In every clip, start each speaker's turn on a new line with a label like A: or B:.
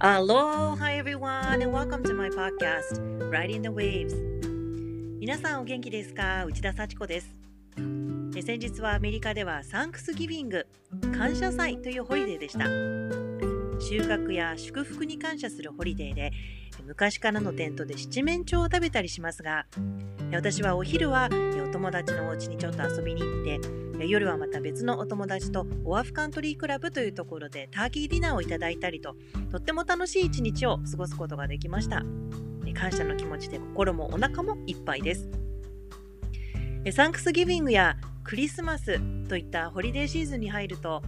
A: Aloha everyone and welcome to my podcast Riding the Waves. 皆さんお元気ですか？内田幸子です。先日はアメリカではサンクスギビング感謝祭というホリデーでした。収穫や祝福に感謝するホリデーで昔からの伝統で七面鳥を食べたりしますが私はお昼はお友達のお家にちょっと遊びに行って夜はまた別のお友達とオアフカントリークラブというところでターキーディナーをいただいたりととっても楽しい一日を過ごすことができました。感謝の気持ちで心もお腹もいっぱいです。サンクスギビングやクリスマスといったホリデーシーズンに入ると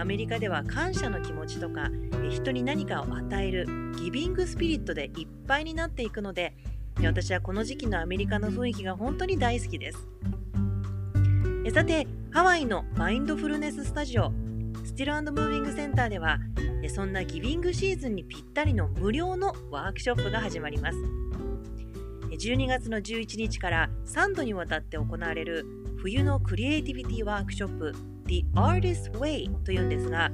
A: アメリカでは感謝の気持ちとか人に何かを与えるギビングスピリットでいっぱいになっていくので私はこの時期のアメリカの雰囲気が本当に大好きです。さてハワイのマインドフルネススタジオスティルムービングセンターではそんなギビングシーズンにぴったりの無料のワークショップが始まります。12月の11日から3度にわたって行われる冬のクリエイティビティワークショップ The Artist Way というんですが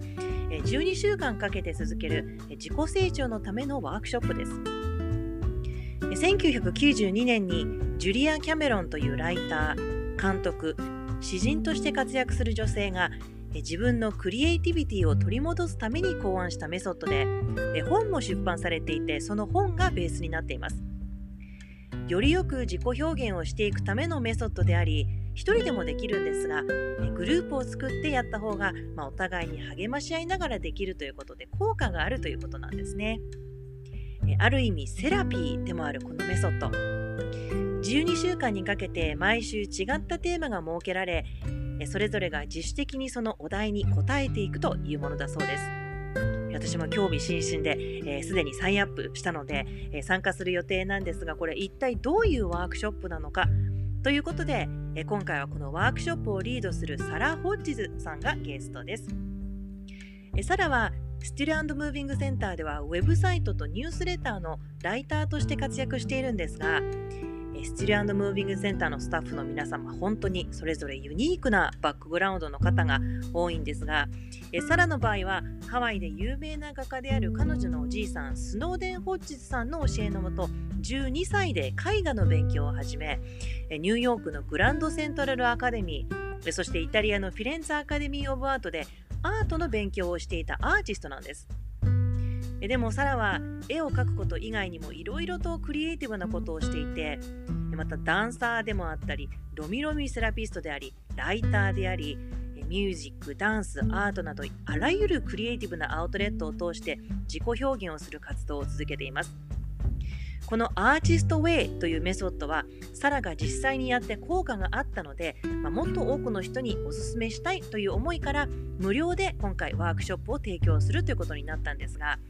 A: 12週間かけて続ける自己成長のためのワークショップです。1992年にジュリア・キャメロンというライター監督詩人として活躍する女性が自分のクリエイティビティを取り戻すために考案したメソッドで本も出版されていてその本がベースになっています。よりよく自己表現をしていくためのメソッドであり一人でもできるんですがグループを作ってやった方が、まあ、お互いに励まし合いながらできるということで効果があるということなんですね。ある意味セラピーでもあるこのメソッド。12週間にかけて毎週違ったテーマが設けられそれぞれが自主的にそのお題に答えていくというものだそうです。私も興味津々ですで、にサインアップしたので、えー、参加する予定なんですがこれ一体どういうワークショップなのか？ということで、え今回はこのワークショップをリードするサラ・ホッジズさんがゲストです。えサラはスティルムービングセンターではウェブサイトとニュースレターのライターとして活躍しているんですが、スチルムービングセンターのスタッフの皆様、本当にそれぞれユニークなバックグラウンドの方が多いんですが、サラの場合はハワイで有名な画家である彼女のおじいさん、スノーデン・ホッチズさんの教えのもと、12歳で絵画の勉強を始め、ニューヨークのグランドセントラルアカデミー、そしてイタリアのフィレンツァアカデミー・オブ・アートでアートの勉強をしていたアーティストなんです。でもサラは絵を描くこと以外にもいろいろとクリエイティブなことをしていてまたダンサーでもあったりロミロミセラピストでありライターでありミュージックダンスアートなどあらゆるクリエイティブなアウトレットを通して自己表現をする活動を続けています。このアーティストウェイというメソッドはサラが実際にやって効果があったので、まあ、もっと多くの人におすすめしたいという思いから無料で今回ワークショップを提供するということになったんですが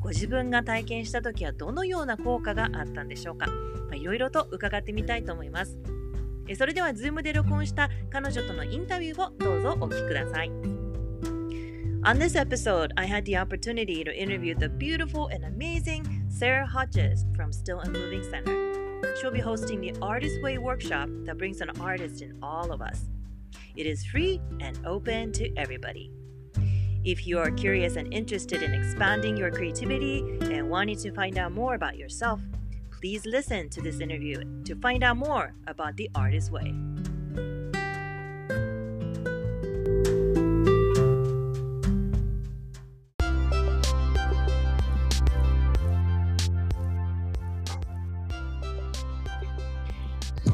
A: ご自分が体験した時はどのような効果があったんでしょうかいろいろと伺ってみたいと思いますそれでは Zoom で録音した彼女とのインタビューをどうぞお聞きください On this episode, I had the opportunity to interview the beautiful and amazing Sarah Hodges from Still and Moving Center. She'll be hosting the Artist Way workshop that brings an artist in all of us. It is free and open to everybody. If you are curious and interested in expanding your creativity and wanting to find out more about yourself, please listen to this interview to find out more about the artist way.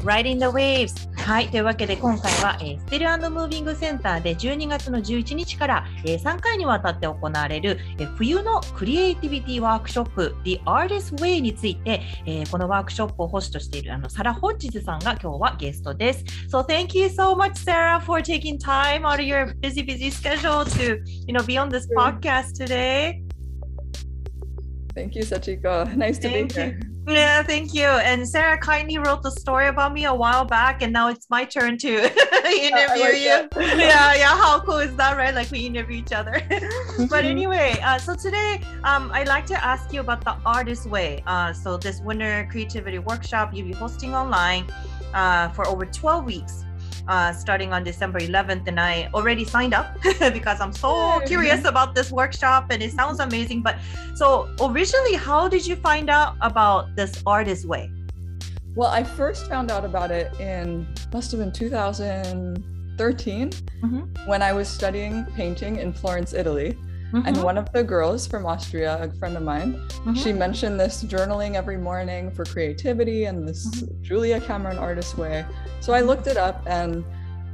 A: Riding the waves はい。というわけで、今回は、えー、ステルムービングセンターで12月の11日から、えー、3回にわたって行われる、えー、冬のクリエイティビティワークショップ The Artist Way について、えー、このワークショップをホストしているあのサラ・ホッジズさんが今日はゲストです。So thank you so much, Sarah, for taking time out of your busy, busy schedule to, you know, be on this podcast today.
B: Thank you, Sachiko. Nice to be here.
A: Yeah, thank you. And Sarah kindly wrote the story about me a while back, and now it's my turn to interview you. yeah, yeah. How cool is that, right? Like we interview each other. but anyway, uh, so today um, I'd like to ask you about the artist way. Uh, so this winter creativity workshop you'll be hosting online uh, for over 12 weeks. Uh, starting on December 11th, and I already signed up because I'm so curious about this workshop, and it sounds amazing. But so originally, how did you find out about this artist way?
B: Well, I first found out about it in must have been 2013
A: Mhm.
B: when I was studying painting in Florence, Italy. And
A: Mhm,
B: one of the girls from Austria, a friend of mine,
A: mhm.
B: she mentioned this journaling every morning for creativity and this Julia Cameron artist way. So I looked it up and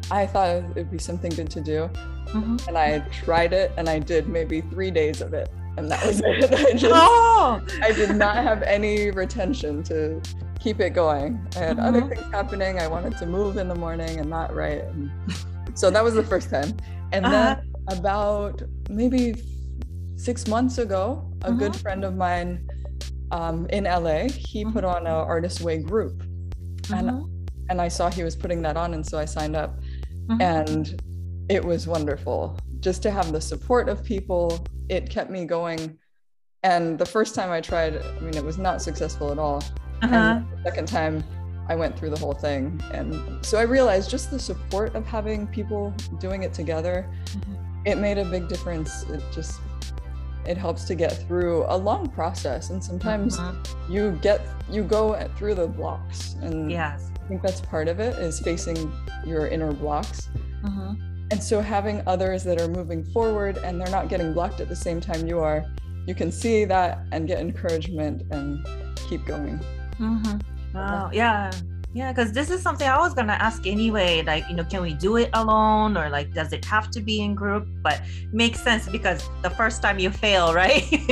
B: I thought it'd be something good to do.
A: Mhm.
B: And I tried it and I did maybe three days of it. And that was it. I just
A: Oh,
B: I did not have any retention to keep it going. I had other
A: Mhm.
B: things happening. I wanted to move in the morning and not write. And so that was the first time. And then about maybe six months ago, a good friend of mine um, in LA, he put on a Artist Way group. And
A: Mhm,
B: and I saw he was putting that on, and so I signed up.
A: Mhm.
B: And it was wonderful just to have the support of people. It kept me going. And the first time I tried, I mean, it was not successful at all.
A: uh-huh.
B: And the second time, I went through the whole thing. And so I realized just the support of having people doing it together,
A: Mhm.
B: It made a big difference. It just, it helps to get through a long process. And sometimes
A: Mhm.
B: you get, you go through the blocks. And
A: Yes.
B: I think that's part of it is facing your inner blocks.
A: Mhm.
B: And so having others that are moving forward and they're not getting blocked at the same time you are, you can see that and get encouragement and keep going.
A: Mhm. Wow. Yeah. Yeah, because this is something I was gonna ask anyway. Like, you know, can we do it alone or like does it have to be in group? But makes sense because the first time you fail, right?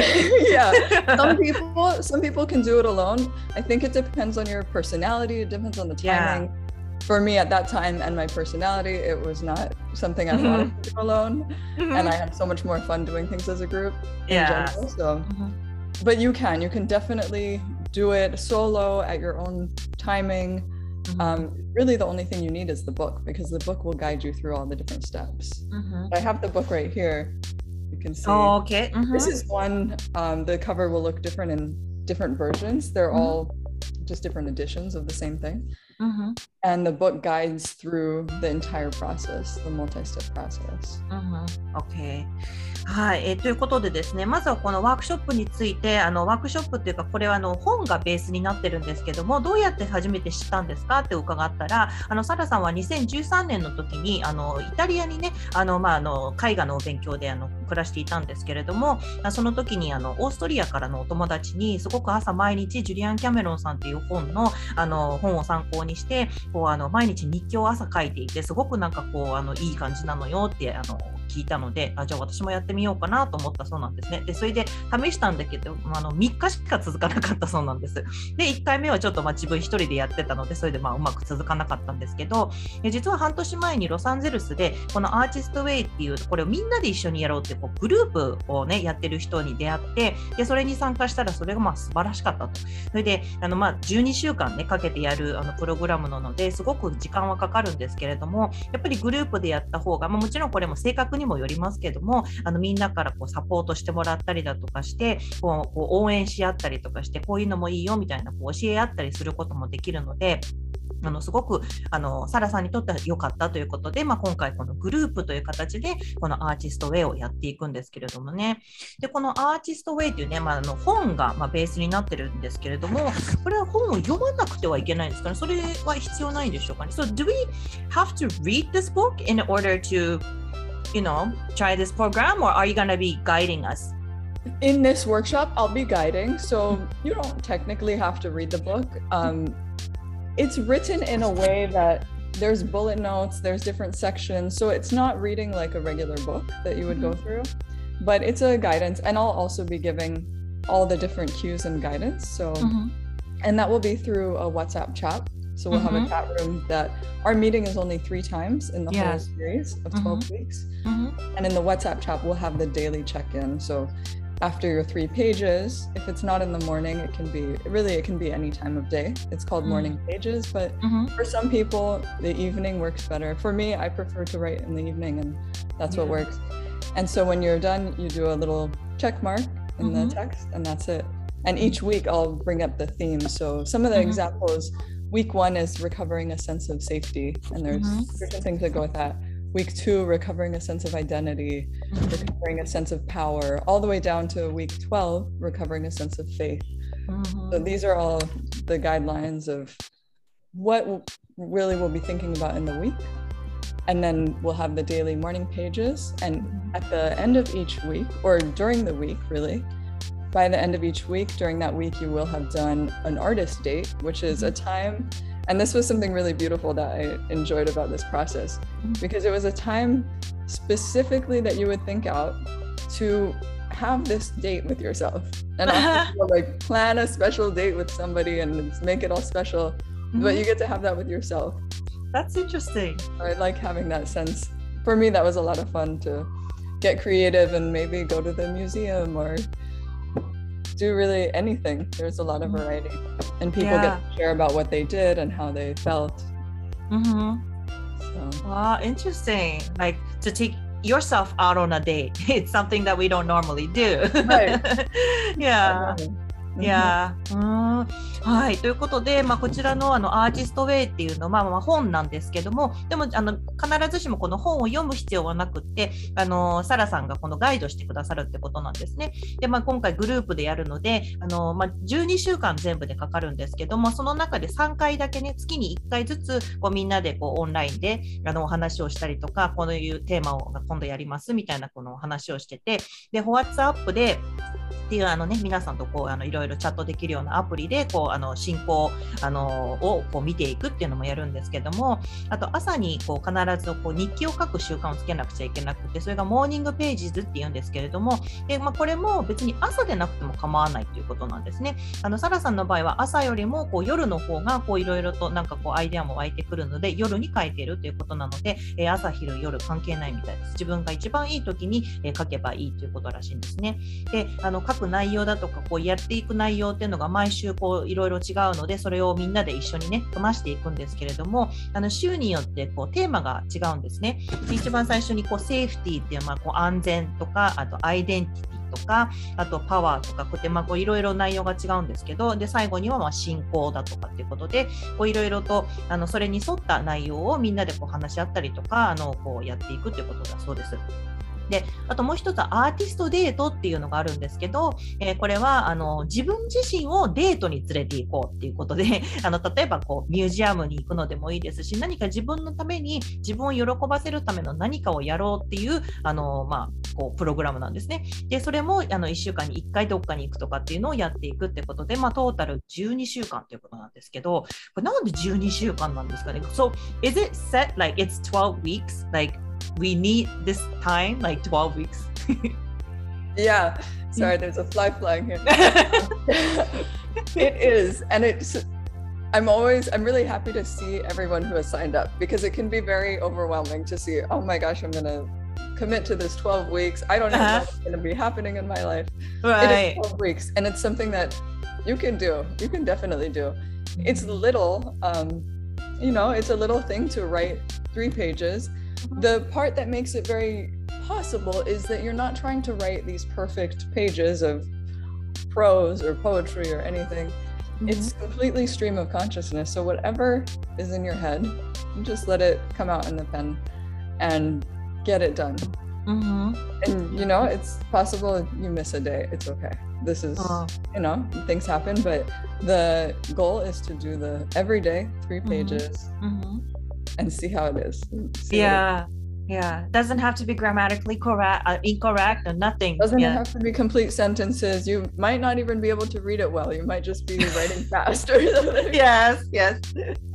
B: yeah. Some people some people can do it alone. I think it depends on your personality, it depends on the timing. Yeah. For me at that time and my personality, it was not something I wanted to do alone. And I had so much more fun doing things as a group in
A: yeah.
B: general. So
A: Mhm.
B: but you can you can definitely do it solo at your own timing.
A: Mm-hmm.
B: Um, really, the only thing you need is the book because the book will guide you through all the different steps.
A: Mm-hmm.
B: I have the book right here. You can see.
A: Oh, okay. Mm-hmm.
B: This is one. Um, the cover will look different in different versions. They're
A: mm-hmm.
B: all just different editions of the same thing.
A: Mm-hmm.
B: And the book guides through the entire process, the
A: multi step process. Mm-hmm. Okay. はい、えーということでですね、まずはこのワークショップについて、あのワークショップっていうか、これはあの本がベースになってるんですけども、どうやって初めて知ったんですかって伺ったら、あのサラさんは2013年の時にあのイタリアにね、あのまああの絵画のお勉強であの暮らしていたんですけれども、その時にあのオーストリアからのお友達にすごく朝毎日ジュリアン・キャメロンさんっていう本のあの本を参考にして、こうあの毎日日記を朝書いていて、すごくなんかこうあのいい感じなのよってあの聞いたのであ、じゃあ私もやってみようかなと思ったそうなんですね。で、それで試したんだけど、あの3日しか続かなかったそうなんです。で、1回目はちょっとまあ自分一人でやってたので、それでまあうまく続かなかったんですけど、実は半年前にロサンゼルスで、このアーティストウェイっていう、これをみんなで一緒にやろうってこうグループをね、やってる人に出会って、で、それに参加したらそれがまあ素晴らしかったと。それで、あのまあ12週間ね、かけてやるあのプログラムなので、すごく時間はかかるんですけれども、やっぱりグループでやった方が、まあ、もちろんこれも性格にもよりますけども、あのみんなからこうサポートしてもらったりだとかして、こうこう応援し合ったりとかして、こういうのもいいよみたいなこう教え合ったりすることもできるので、あのすごくあのサラさんにとっては良かったということで、まあ、今回このグループという形でこのアーティストウェイをやっていくんですけれどもね。で、このアーティストウェイというね、まあ、の本がまあベースになってるんですけれども、これは本を読まなくてはいけないんですかね？それは必要ないんでしょうかね ?So do we have to read this book in order to, you know, try this program or are you gonna be guiding us?
B: in this workshop i'll be guiding so you don't technically have to read the book. Um, it's written in a way that there's bullet notes there's different sections so it's not reading like a regular book that you would go through but it's a guidance and i'll also be giving all the different cues and guidance so and that will be through a whatsapp chat so we'll have
A: Mhm.
B: a chat room that our meeting is only three times in the whole series of 12 weeks
A: Mhm.
B: and in the WhatsApp chat, we'll have the daily check-in. So after your three pages, if it's not in the morning, it can be really it can be any time of day. It's called
A: Mm.
B: morning pages, but for some people, the evening works better. For me, I prefer to write in the evening, and that's what works. And so when you're done, you do a little check mark in the text, and that's it. And each week, I'll bring up the theme. So some of the
A: Mhm.
B: examples week one is recovering a sense of safety, and there's
A: Mhm.
B: certain things that go with that. Week two, recovering a sense of identity,
A: Mhm.
B: recovering a sense of power, all the way down to week 12, recovering a sense of faith. So
A: Mhm.
B: these are all the guidelines of what really we'll be thinking about in the week. And then we'll have the daily morning pages. And at the end of each week, or during the week, really, by the end of each week, during that week, you will have done an artist date, which is a time. And this was something really beautiful that I enjoyed about this process
A: Mhm.
B: because it was a time specifically that you would think out to have this date with yourself and like plan a special date with somebody and make it all special but you get to have that with yourself
A: That's interesting.
B: i like having that sense for me that was a lot of fun to get creative and maybe go to the museum or do really anything there's a lot of
A: Mhm.
B: variety and people
A: Yeah.
B: get to share about what they did and how they felt
A: Mm-hmm.
B: so
A: Wow, interesting. Like to take yourself out on a date. It's something that we don't normally do.
B: Right.
A: yeah.
B: Mhm.
A: いやー。うー。んはい。ということで、まあ、こちらのあのアーティストウェイっていうのは、まあ、まあ本なんですけどもでもあの必ずしもこの本を読む必要はなくってあのサラさんがこのガイドしてくださるってことなんですね。で、まあ、今回グループでやるのであの、まあ、12週間全部でかかるんですけどもその中で3回だけね月に1回ずつこうみんなでこうオンラインであのお話をしたりとかこういうテーマを今度やりますみたいなこの話をしててで WhatsApp でっていうあのね皆さんとこうあのいろいろチャットできるようなアプリでこうあの進行あのをこう見ていくっていうのもやるんですけどもあと朝にこう必ずこう日記を書く習慣をつけなくちゃいけなくてそれがモーニングページズっていうんですけれどもで、まあ、これも別に朝でなくても構わないということなんですね。あのサラさんの場合は朝よりもこう夜の方がこういろいろとなんかこうアイデアも湧いてくるので夜に書いているということなので、えー朝昼夜関係ないみたいです。自分が一番いい時に、えー書けばいいということらしいんですね。であの書く内容だとかこうやっていく内容っていうのが毎週こういろいろ違うのでそれをみんなで一緒にねこなしていくんですけれどもあの週によってこうテーマが違うんですね。一番最初にこうセーフティーっていう,、まあ、こう安全とかあとアイデンティティとかあとパワーとかこうやってまあいろいろ内容が違うんですけどで最後にはまあ信仰だとかっていうことでいろいろとあのそれに沿った内容をみんなでこう話し合ったりとかあのこうやっていくっていうことだそうです。であともう一つはアーティストデートっていうのがあるんですけど、えーこれはあの自分自身をデートに連れて行こうっていうことで あの例えばこうミュージアムに行くのでもいいですし何か自分のために自分を喜ばせるための何かをやろうっていうあの、まあ、こうプログラムなんですね。でそれもあの1週間に1回どっかに行くとかっていうのをやっていくってことで、まあ、トータル12週間ということなんですけどこれなんで12週間なんですかね？So is it set like it's 12 weeks? Like we need this time, like 12 weeks.
B: yeah sorry there's a fly flying here it is and it's i'm always i'm really happy to see everyone who has signed up because it can be very overwhelming to see oh my gosh i'm gonna commit to this 12 weeks i don't even
A: Uh-huh.
B: know what's gonna be happening in my life
A: right.
B: is 12 weeks and it's something that you can do you can definitely do it's little um you know it's a little thing to write three pages the part that makes it very possible is that you're not trying to write these perfect pages of prose or poetry or anything it's completely stream of consciousness so whatever is in your head you just let it come out in the pen and get it done
A: Mhm.
B: and you know it's possible you miss a day it's okay this is
A: Oh.
B: you know things happen but the goal is to do the every day 3
A: Mhm.
B: pages
A: Mhm.
B: And see how it is See what it-
A: Yeah. Yeah. Doesn't have to be grammatically correct, uh, incorrect, or nothing.
B: doesn't
A: yeah.
B: have to be complete sentences you might not even be able to read it well you might just be writing fast or something.
A: yes. Yes.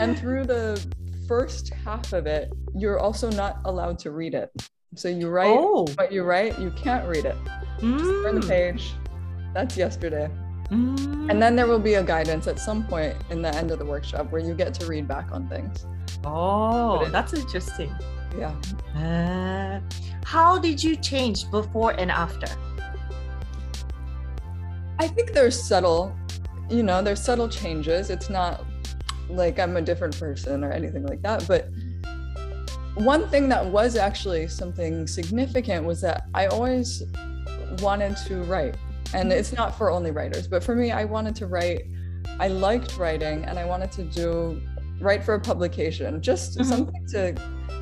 B: and through the first half of it you're also not allowed to read it so you write
A: Oh.
B: what you write you can't read it just turn the
A: Mm.
B: page that's yesterday
A: Mm.
B: and then there will be a guidance at some point in the end of the workshop where you get to read back on things
A: Oh, that's interesting.
B: yeah
A: Uh, how did you change before and after?
B: i think there's subtle you know there's subtle changes it's not like i'm a different person or anything like that but one thing that was actually something significant was that i always wanted to write and it's not for only writers but for me i wanted to write I liked writing and I wanted to do write for a publication, just
A: Mhm.
B: something to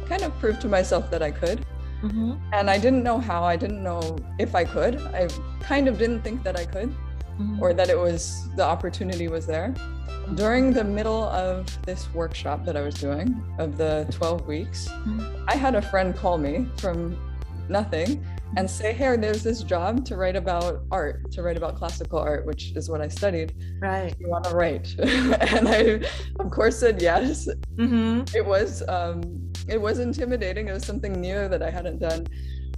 B: kind of prove to myself that I could.
A: Mhm.
B: And I didn't know how, I didn't know if I could. I kind of didn't think that I could
A: Mhm.
B: or that it was the opportunity was there. During the middle of this workshop that I was doing, of the 12 weeks,
A: Mhm.
B: I had a friend call me from nothing and say, Hey, there's this job to write about art, to write about classical art, which is what I studied.
A: Right.
B: You want to write? and I, of course, said yes.
A: Mhm.
B: It was, um, it was intimidating. It was something new that I hadn't done,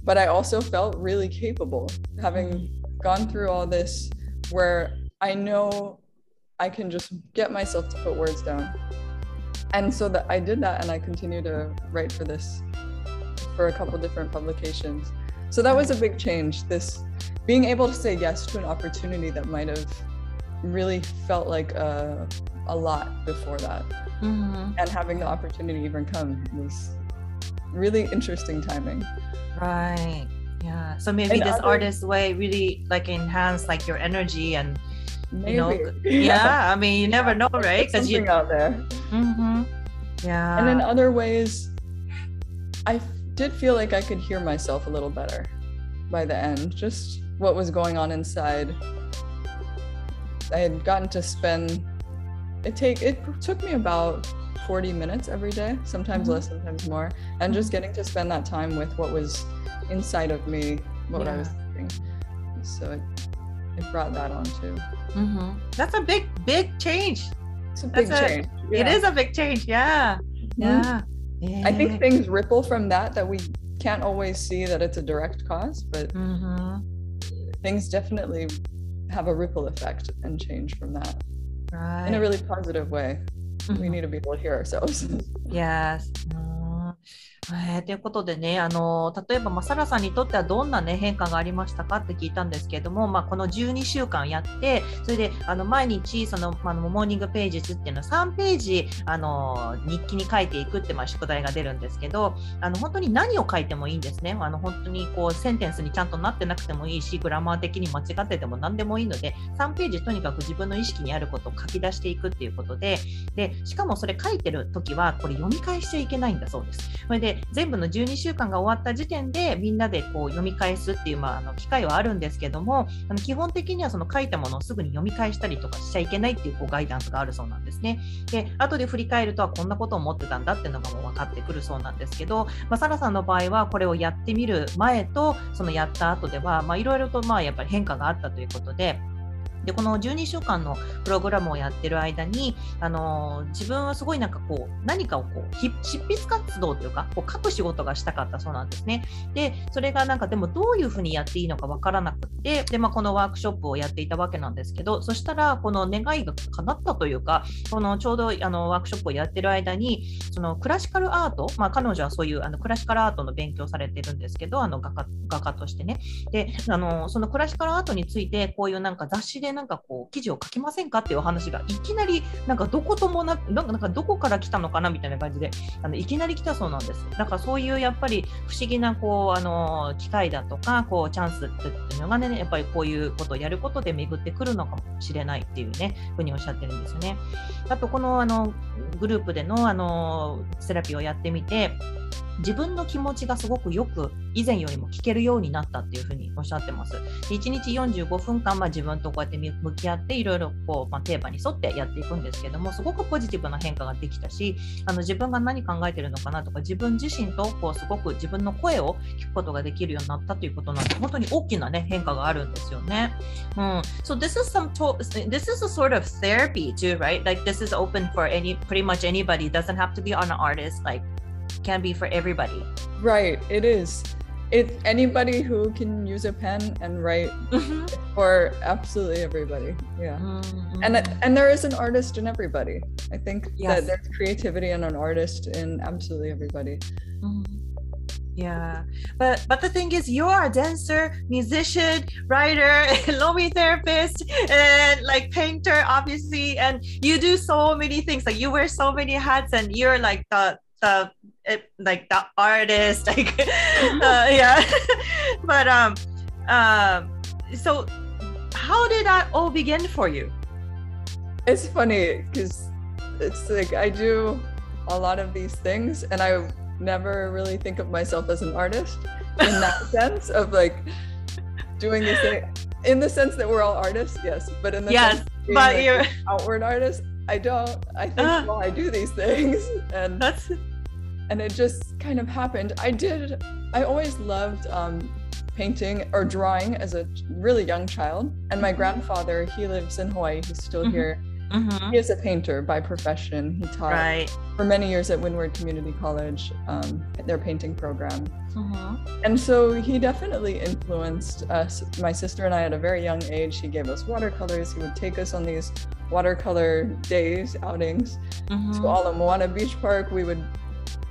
B: but I also felt really capable, having gone through all this, where I know I can just get myself to put words down. And so that I did that, and I continue to write for this, for a couple different publications. So that was a big change. This being able to say yes to an opportunity that might have really felt like a, a lot before that
A: Mhm.
B: and having the opportunity even come was really interesting timing.
A: Right. Yeah. So maybe
B: And
A: this
B: other-
A: artist way really like enhance like your energy and
B: Maybe.
A: you know yeah. I mean you never know, right? Because you.
B: out there.
A: Mhm. Yeah.
B: and in other ways, I did feel like I could hear myself a little better by the end. Just what was going on inside. I had gotten to spend it take it took me about 40 minutes every day, sometimes
A: Mhm.
B: less, sometimes more, and just getting to spend that time with what was inside of me, what I was thinking. So it, it brought that on too.
A: Mhm. That's a big big change.
B: It's a big
A: That's
B: change.
A: It
B: Yeah.
A: is a big change. Yeah. Yeah.
B: I think things ripple from that that we can't always see that it's a direct cause, but
A: Mhm.
B: things definitely have a ripple effect and change from that
A: Right.
B: in a really positive way. We
A: Mhm.
B: need to be able to hear ourselves.
A: Yes. えーということでね、あの例えば、まあ、サラさんにとってはどんな、ね、変化がありましたかって聞いたんですけれども、まあ、この12週間やって、それであの毎日その、まあ、モーニングページズっていうのは3ページあの日記に書いていくって、まあ、宿題が出るんですけど、あの本当に何を書いてもいいんですね。あの本当にこうセンテンスにちゃんとなってなくてもいいし、グラマー的に間違ってても何でもいいので、3ページとにかく自分の意識にあることを書き出していくっていうことで、でしかもそれ書いてる時はこれ読み返しちゃいけないんだそうです。それ全部の12週間が終わった時点でみんなでこう読み返すっていう、まあ、あの機会はあるんですけどもあの基本的にはその書いたものをすぐに読み返したりとかしちゃいけないっていうこうガイダンスがあるそうなんですね。で後で振り返るとはこんなことを思ってたんだっていうのがもう分かってくるそうなんですけど、まあ、サラさんの場合はこれをやってみる前とそのやった後ではいろいろとまあやっぱり変化があったということで。でこの12週間のプログラムをやってる間に、あの自分はすごいなんかこう何かをこう執筆活動というかこう書く仕事がしたかったそうなんですね。でそれがなんかでもどういうふうにやっていいのかわからなくてで、まあ、このワークショップをやっていたわけなんですけどそしたらこの願いが叶ったというかこのちょうどあのワークショップをやってる間にそのクラシカルアート、まあ、彼女はそういうあのクラシカルアートの勉強されてるんですけどあの画家画家としてねであのそのクラシカルアートについてこういうなんか雑誌でなんかこう記事を書きませんかっていうお話がいきなりなんかどこともななんかなんかどこから来たのかなみたいな感じであのいきなり来たそうなんです。だからそういうやっぱり不思議なこうあの機会だとかこうチャンスっていうのがねやっぱりこういうことをやることで巡ってくるのかもしれないっていうねふうにおっしゃってるんですよね。あとこのあのグループでのあのセラピーをやってみて自分の気持ちがすごくよく以前よりも聞けるようになったっていうふうにおっしゃってます。1日45分間、まあ、自分とこうやって向き合っていろいろこう、まあ、テーマに沿ってやっていくんですけどもすごくポジティブな変化ができたしあの自分が何考えてるのかなとか自分自身とこうすごく自分の声を聞くことができるようになったということなんで本当に大きな、ね、変化があるんですよね。うん、so this is some to this is a sort of therapy too, right? Like this is open for any pretty much anybody. It doesn't have to be an artist. Like can be for everybody.
B: right, it is. It anybody who can use a pen and write
A: Mhm.
B: for absolutely everybody. Yeah.
A: Mhm.
B: And and there is an artist in everybody. I think
A: Yes.
B: that there's creativity and an artist in absolutely everybody.
A: Mhm. Yeah, but but the thing is, you're a dancer, musician, writer, Lomi therapist, and like painter, obviously, and you do so many things. Like you wear so many hats, and you're like the the eh, like the artist, like uh, yeah. but um um, so how did that all begin for you?
B: it's funny because it's like I do a lot of these things and I never really think of myself as an artist in that sense of like doing this thing in the sense that we're all artists, yes, but in the
A: yes,
B: sense
A: but
B: like,
A: you're
B: an outward artist, I don't. I think
A: Ah.
B: well, I do these things and
A: that's
B: and it just kind of happened. I did. I always loved um, painting or drawing as a really young child. And my grandfather, he lives in Hawaii. He's still
A: Mhm.
B: here.
A: Mhm.
B: He is a painter by profession. He taught
A: right.
B: for many years at Windward Community College, um, their painting program.
A: Mhm.
B: And so he definitely influenced us, my sister and I, at a very young age. He gave us watercolors. He would take us on these watercolor days, outings
A: Mhm.
B: to Ala Moana Beach Park. We would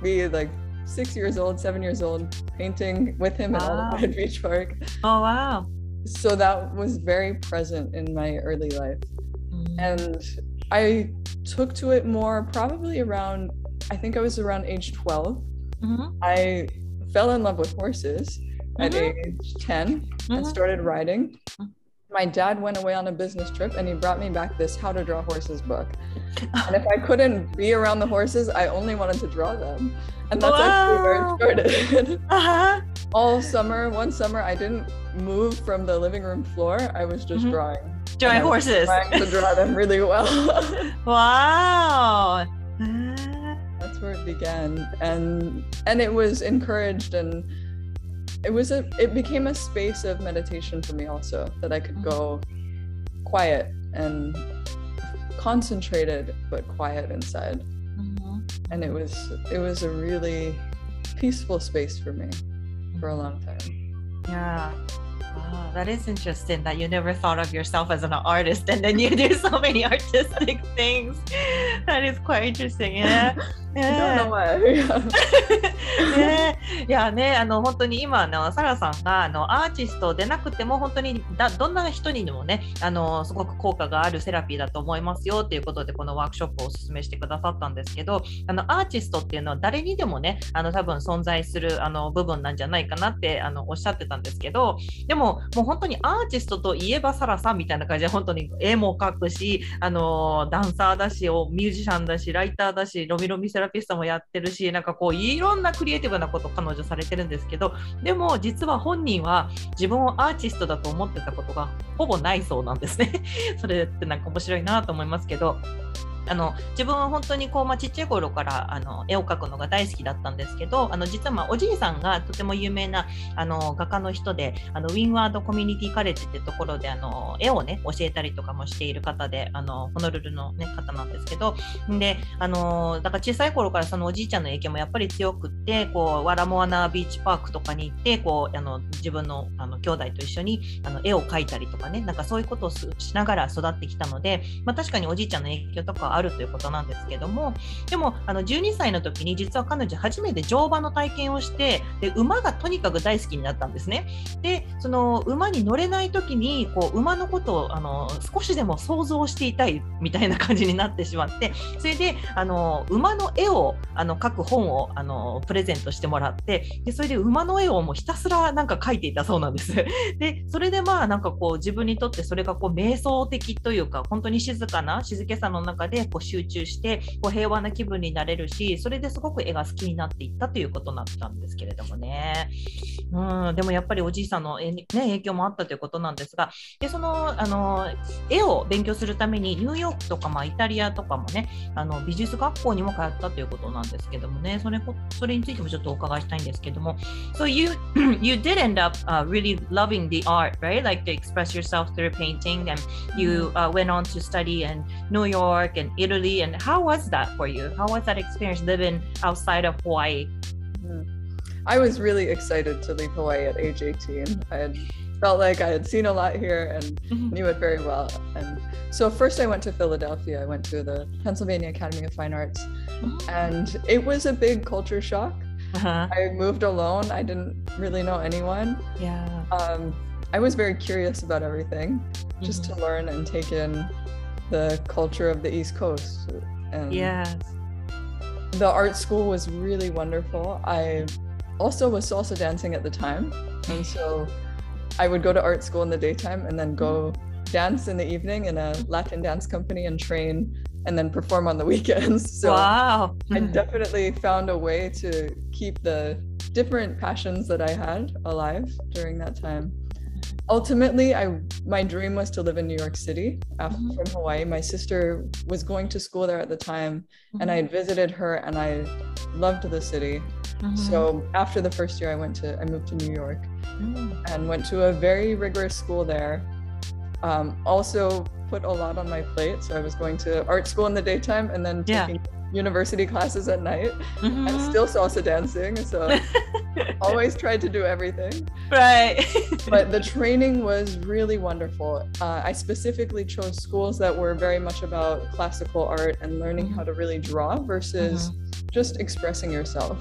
B: be like six years old, seven years old, painting with him at
A: Wow.
B: Ala Moana Beach Park.
A: Oh wow.
B: So that was very present in my early life. And I took to it more probably around, I think I was around age 12.
A: Mhm.
B: I fell in love with horses at
A: Mhm.
B: age 10 and
A: Mhm.
B: started riding.
A: Mhm.
B: My dad went away on a business trip and he brought me back this How to Draw Horses book. And if I couldn't be around the horses, I only wanted to draw them. And that's actually where
A: Wow.
B: it started.
A: Uh-huh.
B: All summer, one summer, I didn't move from the living room floor. I was just
A: Mhm.
B: drawing. I was
A: horses.
B: Trying to draw them really well.
A: Wow.
B: That's where it began and and it was encouraged and it was a it became a space of meditation for me also that i could go quiet and concentrated but quiet inside
A: mhm.
B: and it was it was a really peaceful space for me for a long time
A: Yeah. Wow, that is interesting that you never thought of yourself as an artist and then you do so many artistic things. That is quite interesting. Yeah.
B: why
A: ね、いやね、あの本当に今のサラさんがあのアーティストでなくても本当にだどんな人にでもねあのすごく効果があるセラピーだと思いますよということでこのワークショップをお勧めしてくださったんですけどあのアーティストっていうのは誰にでもねあの多分存在するあの部分なんじゃないかなってあのおっしゃってたんですけどでももう本当にアーティストといえばサラさんみたいな感じで本当に絵も描くしあのダンサーだしミュージシャンだしライターだしロミロミセラピストもやってるしなんかこういろんなクリエイティブなこと彼女されてるんですけどでも実は本人は自分をアーティストだと思ってたことがほぼないそうなんですね。それってなんか面白いなと思いますけど。あの自分は本当にこう、まあ、ちっちゃい頃からあの絵を描くのが大好きだったんですけどあの実は、まあ、おじいさんがとても有名なあの画家の人であのウィンワードコミュニティカレッジっていうところであの絵をね教えたりとかもしている方であのホノルルの、ね、方なんですけどであのだから小さい頃からそのおじいちゃんの影響もやっぱり強くってこうワラモアナビーチパークとかに行ってこうあの自分のあの兄弟と一緒にあの絵を描いたりとかねなんかそういうことをしながら育ってきたので、まあ、確かにおじいちゃんの影響とかはあるということなんですけどもでもあの12歳の時に実は彼女初めて乗馬の体験をしてで馬がとにかく大好きになったんですね。でその馬に乗れない時にこう馬のことをあの少しでも想像していたいみたいな感じになってしまってそれであの馬の絵をあの描く本をあのプレゼントしてもらってでそれで馬の絵をもうひたすらなんか描いていたそうなんです。でそれでまあなんかこう自分にとってそれがこう瞑想的というか本当に静かな静けさの中でこう集中してこう平和な気分になれるしそれですごく絵が好きになっていったということだったんですけれどもね。うん、でもやっぱりおじいさんの、えね、影響もあったということなんですがでそのあの絵を勉強するためにニューヨークとか、まあ、イタリアとかもねあの美術学校にも通ったということなんですけどもねそれこそれについてもちょっとお伺いしたいんですけども So you you did end up、uh, really loving the art right? Like to express yourself through painting and you uh, went on to study in New York and Italy and how was that for you how was that experience living outside of Hawaii
B: I was really excited to leave Hawaii at age 18. I had felt like I had seen a lot here and knew it very well. And so first I went to Philadelphia. I went to the Pennsylvania Academy of Fine Arts and it was a big culture shock.
A: uh-huh.
B: I moved alone. I didn't really know anyone.
A: yeah
B: Um, I was very curious about everything, just to learn and take in the culture of the East Coast. And
A: yes
B: the art school was really wonderful. I also was salsa dancing at the time. And so I would go to art school in the daytime and then go dance in the evening in a Latin dance company and train and then perform on the weekends. So
A: wow.
B: I definitely found a way to keep the different passions that I had alive during that time. Ultimately, I my dream was to live in New York City after,
A: Mhm.
B: from Hawaii. My sister was going to school there at the time, and I had visited her, and I loved the city.
A: Mhm.
B: So after the first year, I went to I moved to New York
A: Mm.
B: and went to a very rigorous school there. Um, also put a lot on my plate, so I was going to art school in the daytime and then
A: Yeah.
B: taking university classes at night, and
A: Mhm.
B: still salsa dancing. So always tried to do everything.
A: right.
B: But the training was really wonderful. Uh, I specifically chose schools that were very much about classical art and learning how to really draw versus just expressing yourself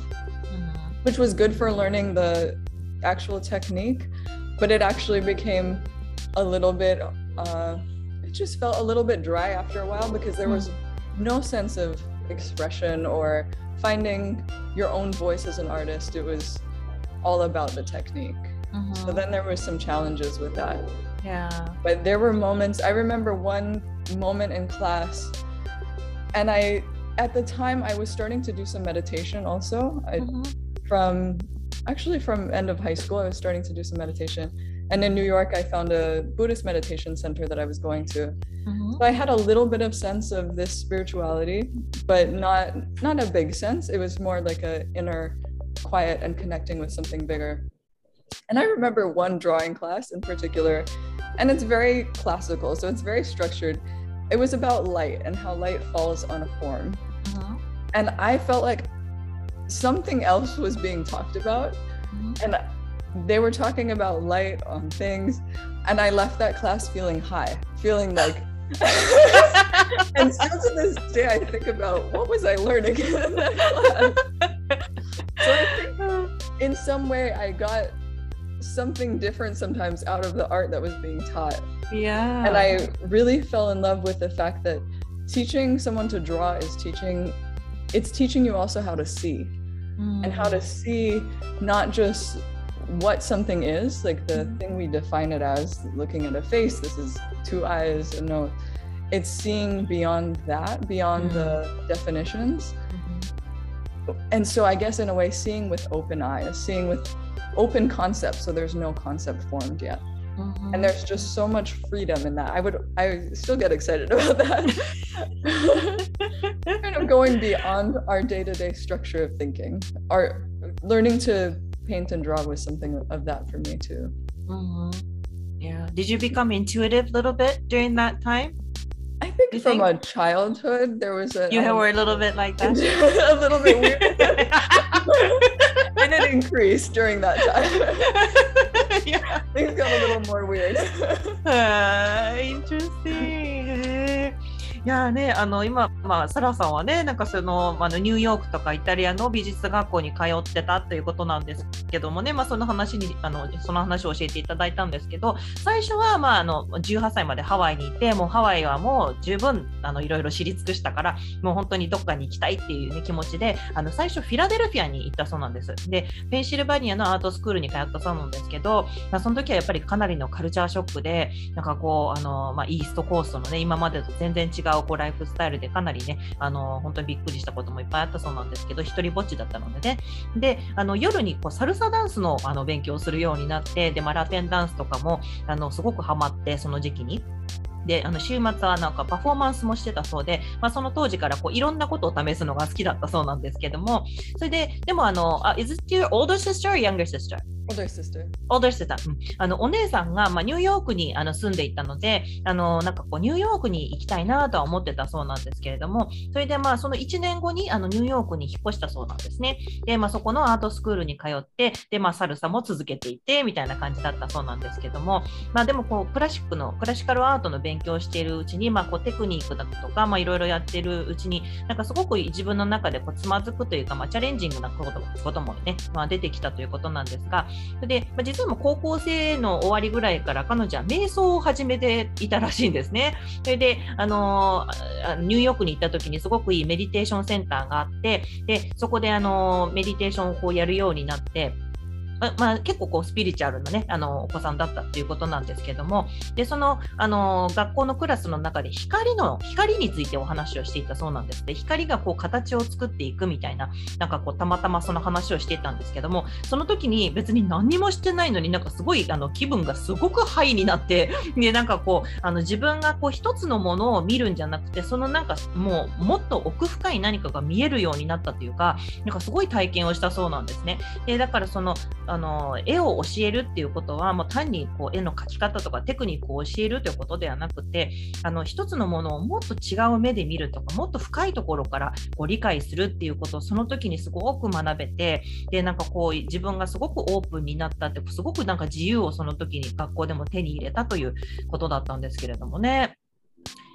A: Mhm.
B: which was good for learning the actual technique but it actually became a little bit uh, it just felt a little bit dry after a while because there was no sense of expression or finding your own voice as an artist it was all about the technique so
A: Mhm.
B: then there was some challenges with that
A: Yeah.
B: but there were moments i remember one moment in class and i at the time i was starting to do some meditation also I,
A: Mhm.
B: from actually from end of high school i was starting to do some meditation and in new york i found a buddhist meditation center that i was going to
A: Mhm.
B: so i had a little bit of sense of this spirituality but not not a big sense it was more like a inner quiet and connecting with something bigger and i remember one drawing class in particular and it's very classical so it's very structured it was about light and how light falls on a form
A: Mhm.
B: and i felt like something else was being talked about
A: Mhm.
B: and they were talking about light on things and i left that class feeling high feeling like and still to this day i think about what was i learning in that class? So i think in some way i got something different sometimes out of the art that was being taught.
A: Yeah.
B: and i really fell in love with the fact that teaching someone to draw is teaching it's teaching you also how to see. And how to mm. see not just what something is, like the thing we define it as, looking at a face, this is two eyes, a nose. It's seeing beyond that, beyond the definitions.
A: Mhm.
B: And so I guess in a way, seeing with open eyes, seeing with open concepts, so there's no concept formed yet.
A: Mhm.
B: And there's just so much freedom in that. I would I still get excited about that. kind of going beyond our day-to-day structure of thinking. Our learning to paint and draw was something of that for me too.
A: Mhm. Yeah. Did you become intuitive a little bit during that time?
B: I think
A: You
B: from
A: think?
B: a childhood there was a
A: You
B: um,
A: were a little bit like that.
B: a little bit weird. and it increased during that time.
A: yeah.
B: Things got a little more weird.
A: あー interesting いやね、あの今、まあ、サラさんはね、なんかそのあのニューヨークとかイタリアの美術学校に通ってたということなんですけどもね、まあ、その話にあのその話を教えていただいたんですけど、最初は、まあ、あの18歳までハワイにいて、もうハワイはもう十分あのいろいろ知り尽くしたから、もう本当にどっかに行きたいっていう、ね、気持ちで、あの最初フィラデルフィアに行ったそうなんです。で、ペンシルバニアのアートスクールに通ったそうなんですけど、まあ、その時はやっぱりかなりのカルチャーショックで、なんかこう、あの、まあ、イーストコーストのね、今までと全然違うこうライフスタイルでかなりね、あの、本当にびっくりしたこともいっぱいあったそうなんですけど、一人ぼっちだったのでね。で、あの、夜にこうサルサダンスのあの勉強をするようになって、で、まあ、ラテンダンスとかも、あの、すごくハマって、その時期に。であの週末はなんかパフォーマンスもしてたそうで、まあ、その当時からこういろんなことを試すのが好きだったそうなんですけども、それで、でもあの、あ Is it your older sister or younger sister?
B: Older sister.
A: older sister、うんあのお姉さんが、まあ、ニューヨークにあの住んでいたのであのなんかこうニューヨークに行きたいなとは思ってたそうなんですけれどもそれでまあその1年後にあのニューヨークに引っ越したそうなんですねで、まあ、そこのアートスクールに通ってで、まあ、サルサも続けていてみたいな感じだったそうなんですけども、まあ、でもこうクラシックのクラシカルアートの勉勉強しているうちに、まあ、こうテクニックだとか、まあ、いろいろやってるうちになんかすごく自分の中でこうつまずくというか、まあ、チャレンジングなことこともね、まあ、出てきたということなんですがで、まあ、実はもう高校生の終わりぐらいから彼女は瞑想を始めていたらしいんですね。それで、あのーニューヨークに行った時にすごくいいメディテーションセンターがあって、でそこで、あのーメディテーションをこうやるようになって、まあ、結構こうスピリチュアルな、ね、あのお子さんだったっていうことなんですけども。でそのあの学校のクラスの中で光の光についてお話をしていたそうなんですで光がこう形を作っていくみたいななんかこうたまたまその話をしていたんですけども。その時に別に何もしてないのになんかすごいあの気分がすごくハイになって でなんかこうあの自分がこう一つのものを見るんじゃなくてそのなんかもうもっと奥深い何かが見えるようになったというかなんかすごい体験をしたそうなんですね。でだからそのあの絵を教えるっていうことはもう単にこう絵の描き方とかテクニックを教えるということではなくてあの一つのものをもっと違う目で見るとかもっと深いところからこう理解するっていうことをその時にすごく学べてでなんかこう自分がすごくオープンになったってすごくなんか自由をその時に学校でも手に入れたということだったんですけれどもね。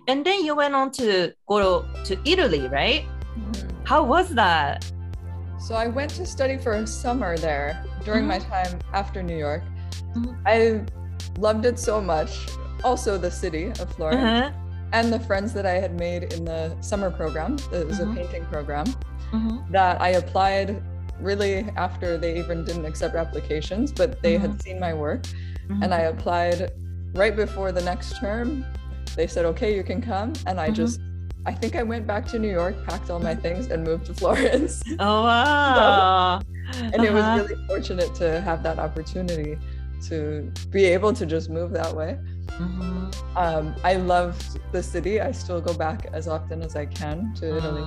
A: And then you went on to go to Italy, right? How was that?
B: So I went to study for a summer there during my time after New York.
A: Mhm.
B: I loved it so much. Also, the city of Florence
A: Uh-huh.
B: and the friends that I had made in the summer program. It was
A: Mhm.
B: a painting program
A: Mhm.
B: that I applied really after they even didn't accept applications, but they had seen my work.
A: Mhm.
B: And I applied right before the next term. They said, okay, you can come. And I just, I think I went back to New York, packed all my things, and moved to Florence.
A: Oh, wow.
B: and it was
A: Uh-huh.
B: really fortunate to have that opportunity to be able to just move that way.
A: Mhm.
B: Um, I loved the city. I still go back as often as I can to Italy.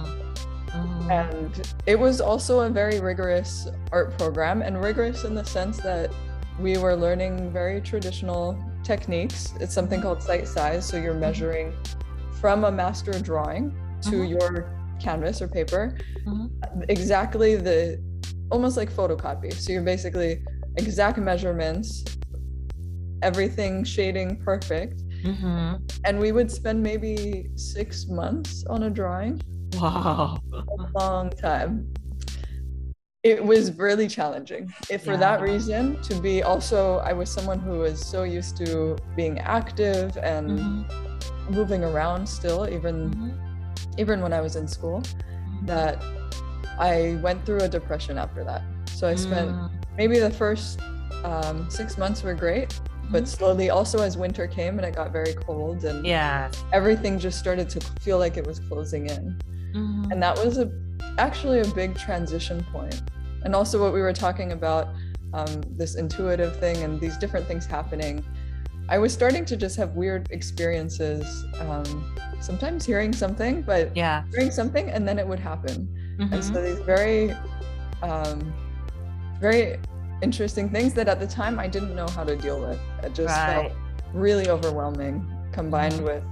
A: Mhm.
B: And it was also a very rigorous art program, and rigorous in the sense that we were learning very traditional techniques. It's something called sight size. So you're measuring from a master drawing to
A: Mhm.
B: your canvas or paper
A: Mhm.
B: exactly the almost like photocopy. So you're basically exact measurements, everything shading perfect.
A: Mhm.
B: And we would spend maybe six months on a drawing,
A: Wow.
B: a long time. It was really challenging. If for that reason, to be also, I was someone who was so used to being active and
A: Mhm.
B: moving around still, even
A: Mhm.
B: even when I was in school, that I went through a depression after that. So I spent
A: Mm.
B: maybe the first um, six months were great, but
A: Mhm.
B: slowly, also as winter came and it got very cold and
A: yeah
B: everything just started to feel like it was closing in.
A: Mhm.
B: And that was a actually a big transition point. And also what we were talking about, um, this intuitive thing and these different things happening. I was starting to just have weird experiences. Um, sometimes hearing something, but
A: Yeah.
B: hearing something and then it would happen. And
A: Mhm.
B: so these very, um, very interesting things that at the time I didn't know how to deal with. It just
A: Right.
B: felt really overwhelming, combined
A: Mhm.
B: with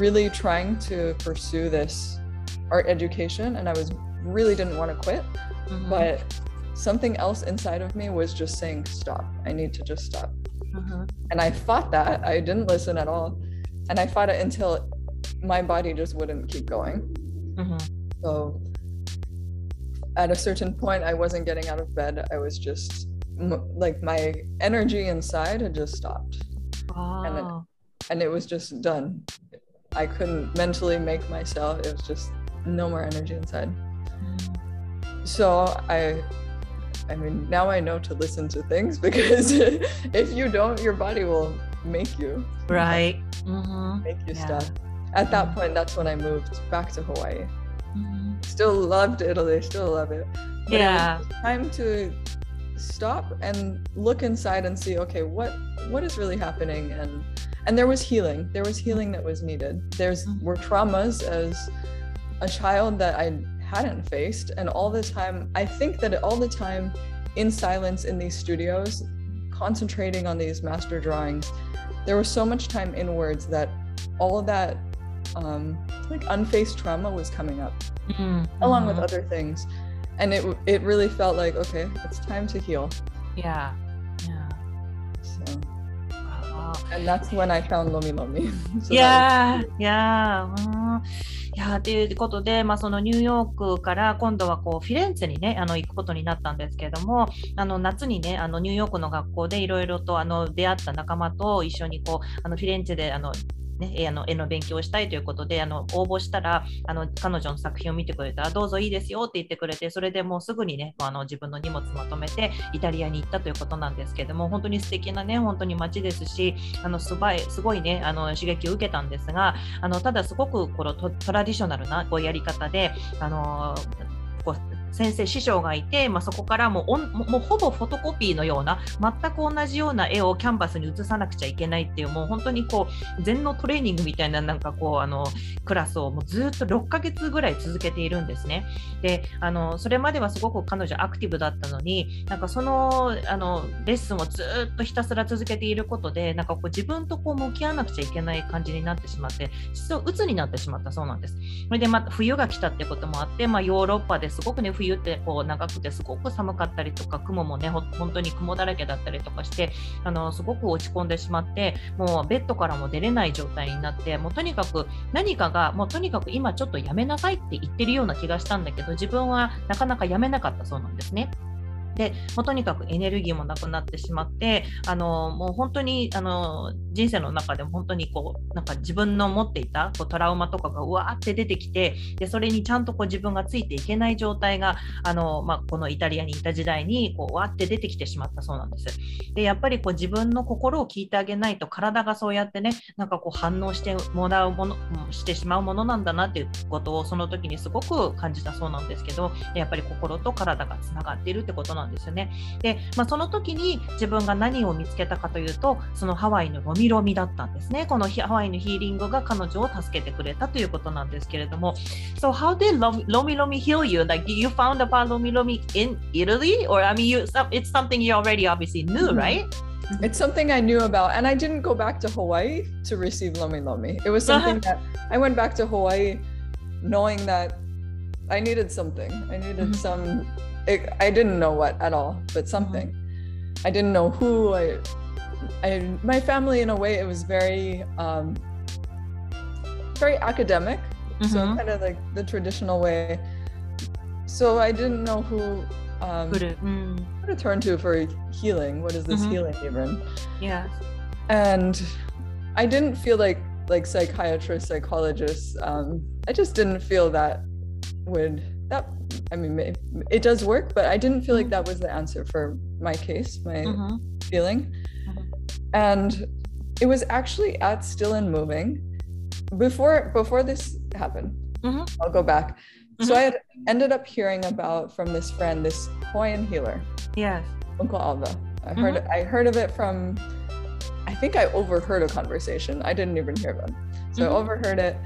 B: really trying to pursue this art education. And I was really didn't want to quit,
A: Mhm.
B: but something else inside of me was just saying, stop. I need to just stop.
A: Mhm.
B: And I fought that. I didn't listen at all. And I fought it until my body just wouldn't keep going.
A: Mhm.
B: So at a certain point, I wasn't getting out of bed. I was just m- like my energy inside had just stopped
A: Wow.
B: and it was just done. I couldn't mentally make myself, it was just no more energy inside. So I I mean now I know to listen to things because if you don't your body will make you
A: Right. Mhm.
B: make you
A: Yeah.
B: stop. At that point that's when I moved back to Hawaii.
A: Mhm.
B: Still loved Italy, still love it. But it
A: Yeah.
B: time to stop and look inside and see okay what what is really happening and and there was healing there was healing that was needed there's
A: Mhm.
B: were traumas as a child that i hadn't faced and all the time i think that all the time in silence in these studios concentrating on these master drawings there was so much time inwards that all of that um, like unfaced trauma was coming up
A: Mhm.
B: along with
A: Mhm.
B: other things and it it really felt like okay it's time to heal
A: Yeah. Yeah.
B: so
A: Wow.
B: and that's when i found lomi lomi So
A: い
B: that
A: やー、いや、ということで、まあ、そのニューヨークから今度はこうフィレンツェにねあの行くことになったんですけれどもあの夏にねあのニューヨークの学校でいろいろとあの出会った仲間と一緒にこうあのフィレンツェであのね、絵の絵の勉強をしたいということであの応募したらあの彼女の作品を見てくれたらどうぞいいですよって言ってくれてそれでもうすぐにねあの自分の荷物まとめてイタリアに行ったということなんですけども本当に素敵なね本当に街ですしあのすごいすごいねあの刺激を受けたんですがあのただすごくこのトラディショナルなこうやり方であのこう先生師匠がいて、まあ、そこからもうもうほぼフォトコピーのような全く同じような絵をキャンバスに写さなくちゃいけないっていうもう本当にこう全のトレーニングみたいななんかこうあのクラスをもうずっと6ヶ月ぐらい続けているんですね。であのそれまではすごく彼女アクティブだったのになんかそのあのレッスンをずっとひたすら続けていることでなんかこう自分とこう向き合わなくちゃいけない感じになってしまって実は鬱になってしまったそうなんです。それでまた冬が来たってこともあって、まあ、ヨーロッパですごくね冬ってこう長くてすごく寒かったりとか雲もね本当に雲だらけだったりとかしてあのすごく落ち込んでしまってもうベッドからも出れない状態になってもうとにかく何かがもうとにかく今ちょっとやめなさいって言ってるような気がしたんだけど自分はなかなかやめなかったそうなんですね。でもうとにかくエネルギーもなくなってしまってあのもう本当にあの人生の中でも本当にこうなんか自分の持っていたこうトラウマとかがうわーって出てきてでそれにちゃんとこう自分がついていけない状態があの、まあ、このイタリアにいた時代にこうわーって出てきてしまったそうなんです。でやっぱりこう自分の心を聞いてあげないと体がそうやってねなんかこう反応してもらうものしてしまうものなんだなっていうことをその時にすごく感じたそうなんですけどやっぱり心と体がつながっているってことなんですんですよね。で、まあ、その時に自分が何を見つけたかというと、そのハワイのロミロミだったんですね。このハワイのヒーリングが彼女を助けてくれたということなんですけれども。So how did Lomi Lomi heal you? Like you found about Lomi Lomi in Italy? Or I mean, you, it's something you already obviously knew, right?
B: It's something I knew about, and I didn't go back to Hawaii to receive Lomi Lomi. It was something that I went back to Hawaii knowing that I needed something. I needed mm-hmm. some it, I didn't know what at all, but something. Mm-hmm. I didn't know who. I, I, my family, in a way, it was very, um, very academic. Mm-hmm. So kind of like the traditional way. So I didn't know who, um, who to, mm. who to turn to for healing. What is this mm-hmm. healing even?
A: Yeah.
B: And I didn't feel like like psychiatrists, psychologists. Um, I just didn't feel that would that I mean, it does work, but I didn't feel like that was the answer for my case, my mm-hmm. feeling. Mm-hmm. And it was actually at Still and Moving before before this happened. Mm-hmm. I'll go back. So I mm-hmm. had ended up hearing about from this friend, this Hawaiian healer.
A: Yes.
B: Uncle Alva. I heard. I heard of it from I think I overheard a conversation. I didn't even hear them. So I overheard it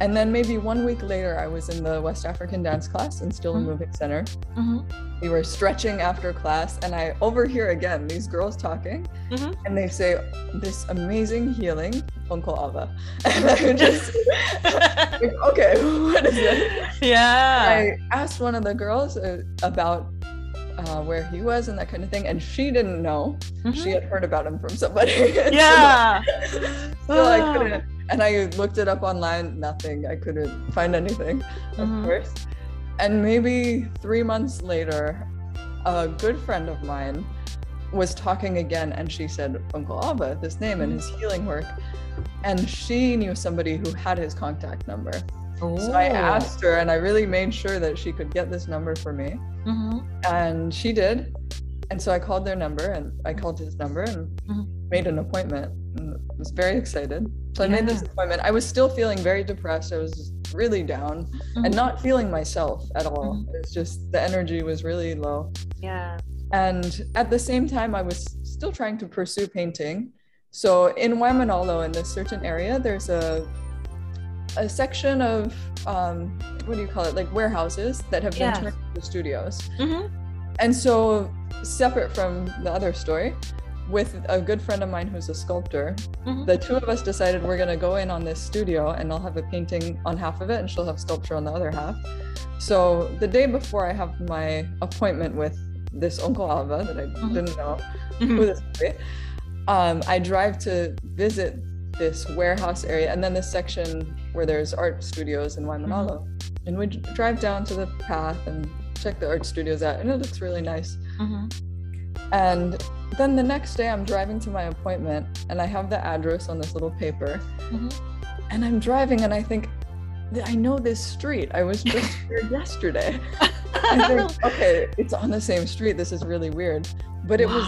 B: and then maybe one week later, I was in the West African dance class in Still mm-hmm. Moving Center. Mm-hmm. We were stretching after class, and I overhear again these girls talking, mm-hmm. and they say, This amazing healing, Uncle Ava. And I just, like, okay, what is it?
A: Yeah.
B: I asked one of the girls uh, about uh, where he was and that kind of thing. And she didn't know. Mm-hmm. She had heard about him from somebody.
A: Yeah.
B: so, so I couldn't and I looked it up online, nothing. I couldn't find anything, of mm-hmm. course. And maybe three months later, a good friend of mine was talking again, and she said, Uncle Abba, this name and his mm-hmm. healing work. And she knew somebody who had his contact number. Ooh. So I asked her, and I really made sure that she could get this number for me. Mm-hmm. And she did. And so I called their number, and I called his number and mm-hmm. made an appointment. And was very excited. So yeah. I made this appointment. I was still feeling very depressed. I was really down mm-hmm. and not feeling myself at all. Mm-hmm. It's just the energy was really low.
A: Yeah.
B: And at the same time, I was still trying to pursue painting. So in Waimanalo, in this certain area, there's a a section of um, what do you call it, like warehouses that have been turned into studios. Mm-hmm. And so, separate from the other story, with a good friend of mine who's a sculptor. Mm-hmm. The two of us decided we're gonna go in on this studio and I'll have a painting on half of it and she'll have sculpture on the other half. So the day before I have my appointment with this Uncle Alva that I mm-hmm. didn't know mm-hmm. who this be, um, I drive to visit this warehouse area and then this section where there's art studios in Waimanalo. Mm-hmm. And we drive down to the path and check the art studios out and it looks really nice. Mm-hmm. And then the next day, I'm driving to my appointment and I have the address on this little paper. Mm-hmm. And I'm driving and I think, I know this street. I was just here yesterday. Think, okay, it's on the same street. This is really weird. But it was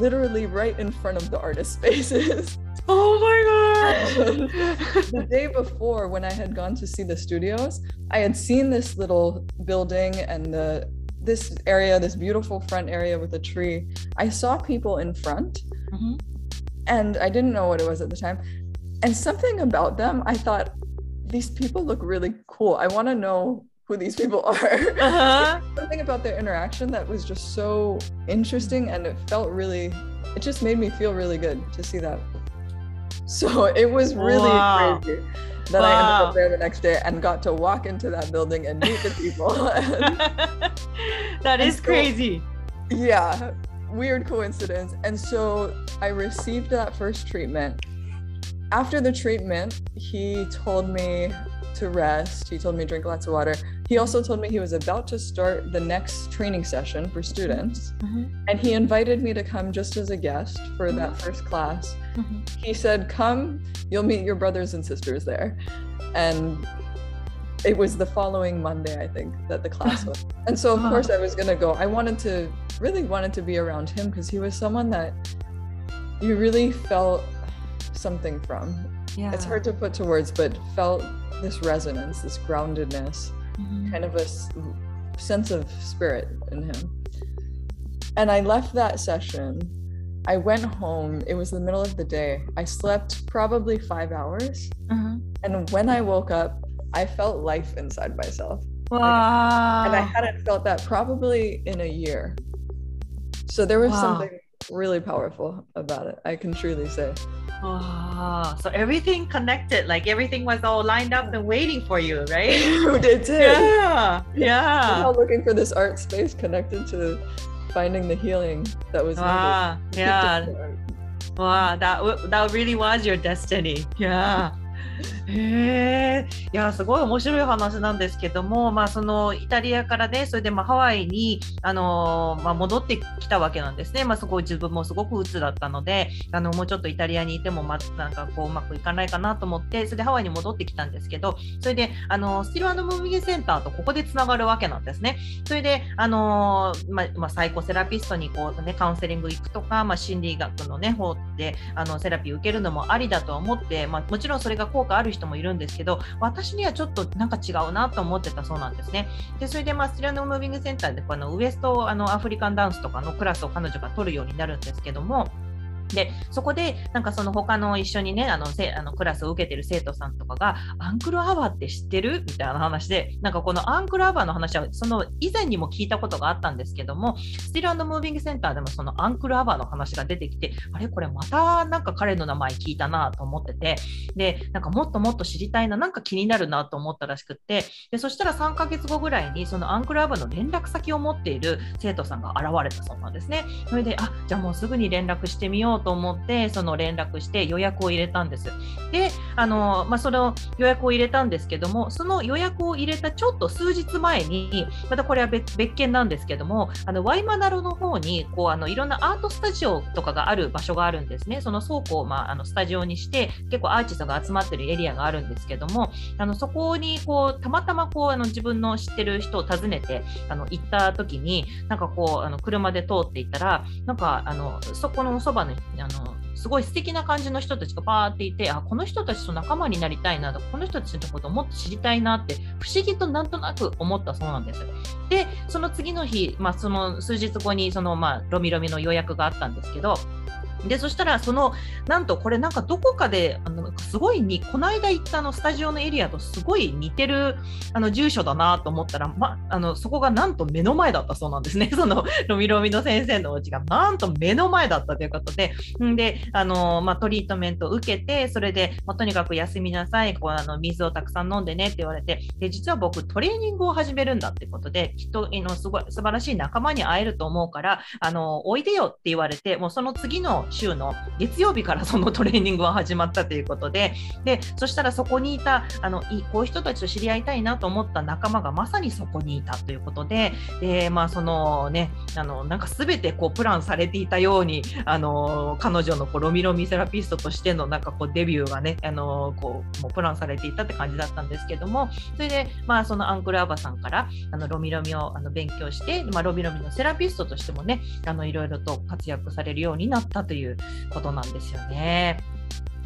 B: literally right in front of the artist spaces.
A: Oh my god!
B: the day before, when I had gone to see the studios, I had seen this little building and the this area, this beautiful front area with a tree. I saw people in front,
A: Mhm.
B: and I didn't know what it was at the time. And something about them, I thought, these people look really cool. I want to know who these people are.
A: Uh-huh.
B: something about their interaction that was just so interesting and it felt really it just made me feel really good to see that so it was really
A: Wow.
B: crazy that i ended up there the next day and got to walk into that building and meet the people And
A: that is
B: so-
A: crazy.
B: yeah weird coincidence and so i received that first treatment after the treatment he told me to rest. He told me to drink lots of water. He also told me he was about to start the next training session for students. Mm-hmm. And he invited me to come just as a guest for that first class. Mm-hmm. He said come you'll meet your brothers and sisters there. And it was the following monday i think that the class was. And so of course i was going to go. I wanted to really wanted to be around him because he was someone that you really felt something from
A: Yeah.
B: it's hard to put to words but felt this resonance this groundedness
A: Mhm.
B: kind of a s- sense of spirit in him. And I left that session. I went home. It was the middle of the day. I slept probably five hours.
A: Mhm.
B: And when I woke up, I felt life inside myself.
A: Wow.
B: And I hadn't felt that probably in a year. So there was
A: Wow.
B: something really powerful about it. I can truly say.
A: Wow. So everything connected, like everything was all lined up and waiting for you, right?
B: it did. Too.
A: Yeah. Yeah.
B: Somehow looking for this art space connected to finding the healing that was needed.
A: Ah, wow. Yeah.
B: Needed for.
A: Wow, that w- that really was your destiny. Yeah. へえいやすごい面白い話なんですけども、まあ、そのイタリアからねそれでまあハワイに、あのーまあ、戻ってきたわけなんですね、まあ、すごい自分もすごく鬱だったのであのもうちょっとイタリアにいても、まあ、なんかこううまくいかないかなと思ってそれでハワイに戻ってきたんですけどそれであのスティルアンドムービングセンターとここでつながるわけなんですね。それで、あのーまあまあ、サイコセラピストにこう、ね、カウンセリング行くとか、まあ、心理学の、ね、方であのセラピー受けるのもありだと思って、まあ、もちろんそれが効果ある人もいるんですけど私にはちょっとなんか違うなと思ってたそうなんですね。でそれで、まあ、スティラノムービングセンターでこのウエストあのアフリカンダンスとかのクラスを彼女が取るようになるんですけども。でそこでなんかその他の一緒にねあのせあのクラスを受けてる生徒さんとかがアンクルアワーって知ってる？みたいな話でなんかこのアンクルアワーの話はその以前にも聞いたことがあったんですけどもスティルムービングセンターでもそのアンクルアワーの話が出てきてあれ？これまたなんか彼の名前聞いたなと思っててでなんかもっともっと知りたいななんか気になるなと思ったらしくってでそしたら3ヶ月後ぐらいにそのアンクルアワーの連絡先を持っている生徒さんが現れたそうなんですね。それであじゃあもうすぐに連絡してみようと思ってその連絡して予約を入れたんです。であの、まあ、その予約を入れたんですけどもその予約を入れたちょっと数日前にまたこれは別別件なんですけどもあのワイマナロの方にこうあのいろんなアートスタジオとかがある場所があるんですね。その倉庫を、まあ、あのスタジオにして結構アーティストが集まってるエリアがあるんですけどもあのそこにこうたまたまこうあの自分の知ってる人を訪ねてあの行った時になんかこうあの車で通っていったらなんかあのそこのそばにあのすごい素敵な感じの人たちがバーっていてあこの人たちと仲間になりたいなとこの人たちのことをもっと知りたいなって不思議となんとなく思ったそうなんです。でその次の日、まあ、その数日後にその、まあ、ロミロミの予約があったんですけどでそしたらそのなんとこれなんかどこかであのすごいにこの間行ったあのスタジオのエリアとすごい似てるあの住所だなと思ったら、ま、あのそこがなんと目の前だったそうなんですね。そのロミロミの先生のお家がなんと目の前だったということで。であの、まあ、トリートメントを受けてそれで、まあ、とにかく休みなさい。こうあの水をたくさん飲んでねって言われて。で実は僕トレーニングを始めるんだってことできっとのすごい素晴らしい仲間に会えると思うからあのおいでよって言われてもうその次の週の月曜日からそのトレーニングは始まったということででそしたらそこにいたあのこういう人たちと知り合いたいなと思った仲間がまさにそこにいたということでで、まあ、そのねあのなんか全てこうプランされていたようにあの彼女のこうロミロミセラピストとしてのなんかこうデビューがねあのこうもうプランされていたって感じだったんですけどもそれで、まあ、そのアンクルアバさんからあのロミロミをあの勉強して、まあ、ロミロミのセラピストとしてもねあのいろいろと活躍されるようになったということなんですよね。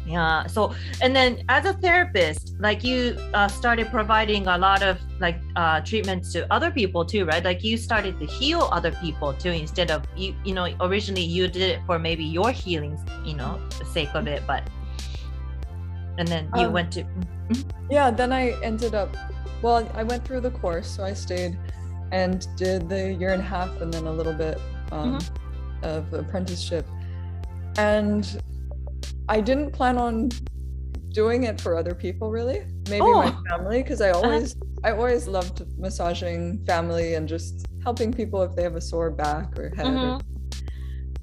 A: Yeah. So, and then as a therapist, like you uh, started providing a lot of like uh, treatments to other people too, right? Like you started to heal other people too, instead of you, you know, originally you did it for maybe your healing, you know, the sake of it, but and then you
B: Um,
A: went to.
B: Yeah, then I ended up, well, I went through the course, so I stayed and did the year and a half and then a little bit um, of apprenticeship. and I didn't plan on doing it for other people really. Maybe my
A: Oh.
B: family, because I always I always loved massaging family and just helping people if they have a sore back or head. or-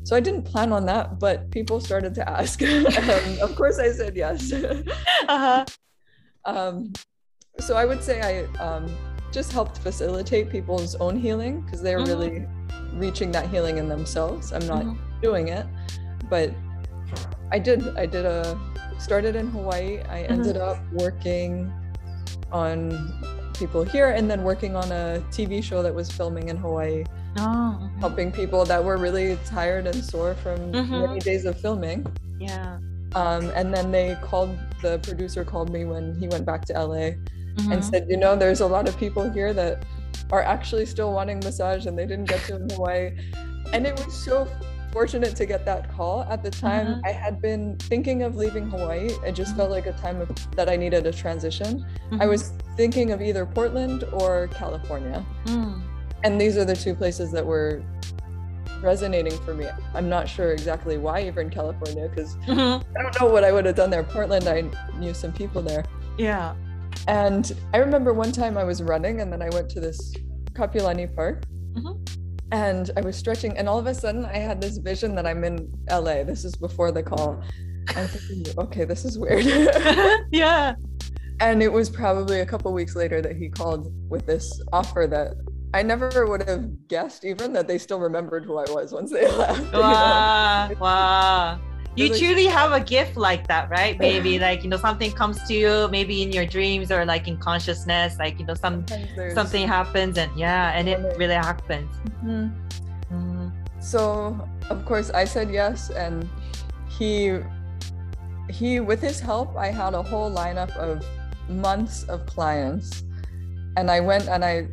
B: so I didn't plan on that, but people started to ask. and of course I said yes.
A: Uh-huh.
B: um, so I would say I um, just helped facilitate people's own healing because they're
A: Mhm.
B: really reaching that healing in themselves. I'm not
A: Mhm.
B: doing it, but I did. I did a started in Hawaii. I ended up working on people here and then working on a TV show that was filming in Hawaii,
A: Oh, mhm.
B: helping people that were really tired and sore from
A: Mhm.
B: many days of filming.
A: Yeah.
B: Um, and then they called the producer called me when he went back to LA and
A: Mhm.
B: said, you know, there's a lot of people here that are actually still wanting massage and they didn't get to in Hawaii. And it was so fortunate to get that call. At the time,
A: Mhm.
B: I had been thinking of leaving Hawaii. It just felt like a time of, that I needed a transition. I
A: Mhm.
B: was thinking of either Portland or California.
A: Mm.
B: And these are the two places that were resonating for me. I'm not sure exactly why even California, because
A: Mhm.
B: I don't know what I would have done there. Portland, I knew some people there.
A: Yeah.
B: And I remember one time I was running and then I went to this Kapiolani Park
A: Mhm.
B: And I was stretching and all of a sudden I had this vision that I'm in LA. This is before the call. I'm thinking, okay, this is weird.
A: yeah.
B: and it was probably a couple weeks later that he called with this offer that I never would have guessed even that they still remembered who I was once they left. you know?
A: Wow. You
B: like-
A: truly have a gift like that, right? Maybe like you know something comes to you, maybe in your dreams or like in consciousness, like you know some something happens and yeah, and it really happens.
B: Mhm.
A: Mm.
B: so of course i said yes and he he with his help i had a whole lineup of months of clients and i went and i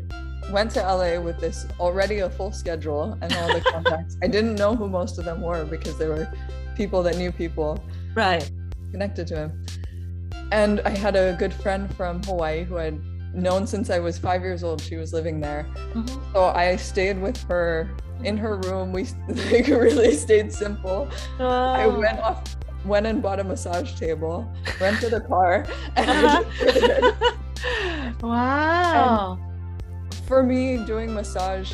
B: went to la with this already a full schedule and all the contacts i didn't know who most of them were because they were people that knew people
A: Right.
B: connected to him and i had a good friend from hawaii who i'd known since i was five years old she was living there
A: Mhm.
B: so I stayed with her in her room. We like really stayed simple. I
A: Oh.
B: went off, went and bought a massage table, rented a car,
A: Uh-huh. wow.
B: for me, doing massage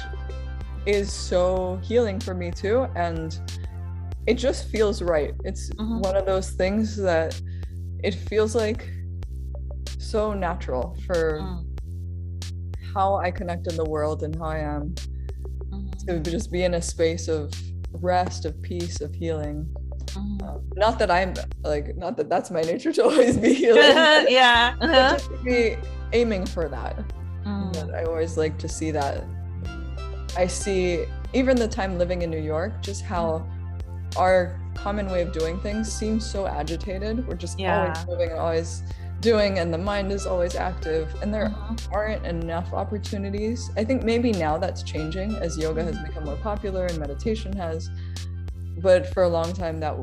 B: is so healing for me too, and it just feels right. It's
A: Mhm.
B: one of those things that it feels like so natural for
A: Mm.
B: how I connect in the world and how I am
A: Mhm.
B: to just be in a space of rest, of peace, of healing.
A: Mhm.
B: Uh, not that I'm like, not that that's my nature to always be healing,
A: yeah. Uh-huh.
B: just to be aiming for that.
A: Mm.
B: I always like to see that. I see even the time living in New York, just how our common way of doing things seems so agitated. We're just
A: Yeah.
B: always moving and always doing, and the mind is always active, and there
A: Mhm.
B: aren't enough opportunities. I think maybe now that's changing as yoga has become more popular and meditation has. But for a long time, that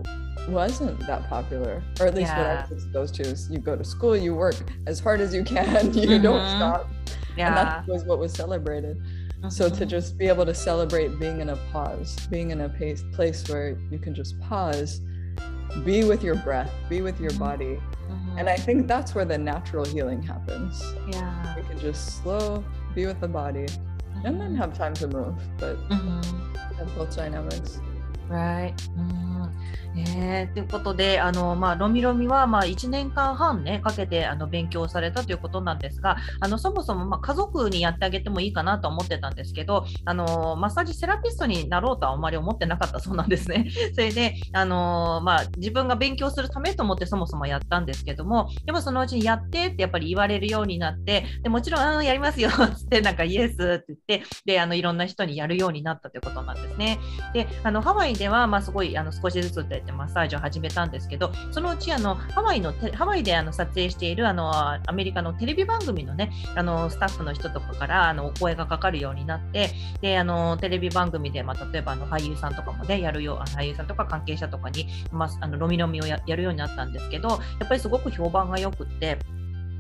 B: wasn't that popular, or at least what I was exposed to is you go to school, you work as hard as you can, you don't
A: Mhm.
B: stop. And
A: Yeah.
B: that was what was celebrated. So to just be able to celebrate being in a pause, being in a pace, place where you can just pause, be with your breath, be with your body.
A: Mhm.
B: And I think that's where the natural healing happens
A: yeah.
B: you can just slow be with the body and then have mm-hmm. time to move but
A: mm-hmm.
B: have both dynamics
A: Right. Mm-hmm. えー、ということで、あのまあ、ロミロミはまあ1年間半、ね、かけてあの勉強されたということなんですが、あのそもそもまあ家族にやってあげてもいいかなと思ってたんですけど、あのマッサージセラピストになろうとはあまり思ってなかったそうなんですね。それで、あのまあ、自分が勉強するためと思ってそもそもやったんですけども、でもそのうちにやってってやっぱり言われるようになって、でもちろん、やりますよ って、なんかイエスって言って、であのいろんな人にやるようになったということなんですね。で、あのハワイでは、まあ、すごいあの少しずつってマッサージを始めたんですけど、そのうちあのハワイのハワイであの撮影しているあのアメリカのテレビ番組のね、あのスタッフの人とかからあのお声がかかるようになって、であのテレビ番組で、まあ、例えばあの俳優さんとかもね、やるよう俳優さんとか関係者とかに、まあ、あのロミロミをやるようになったんですけど、やっぱりすごく評判が良くって、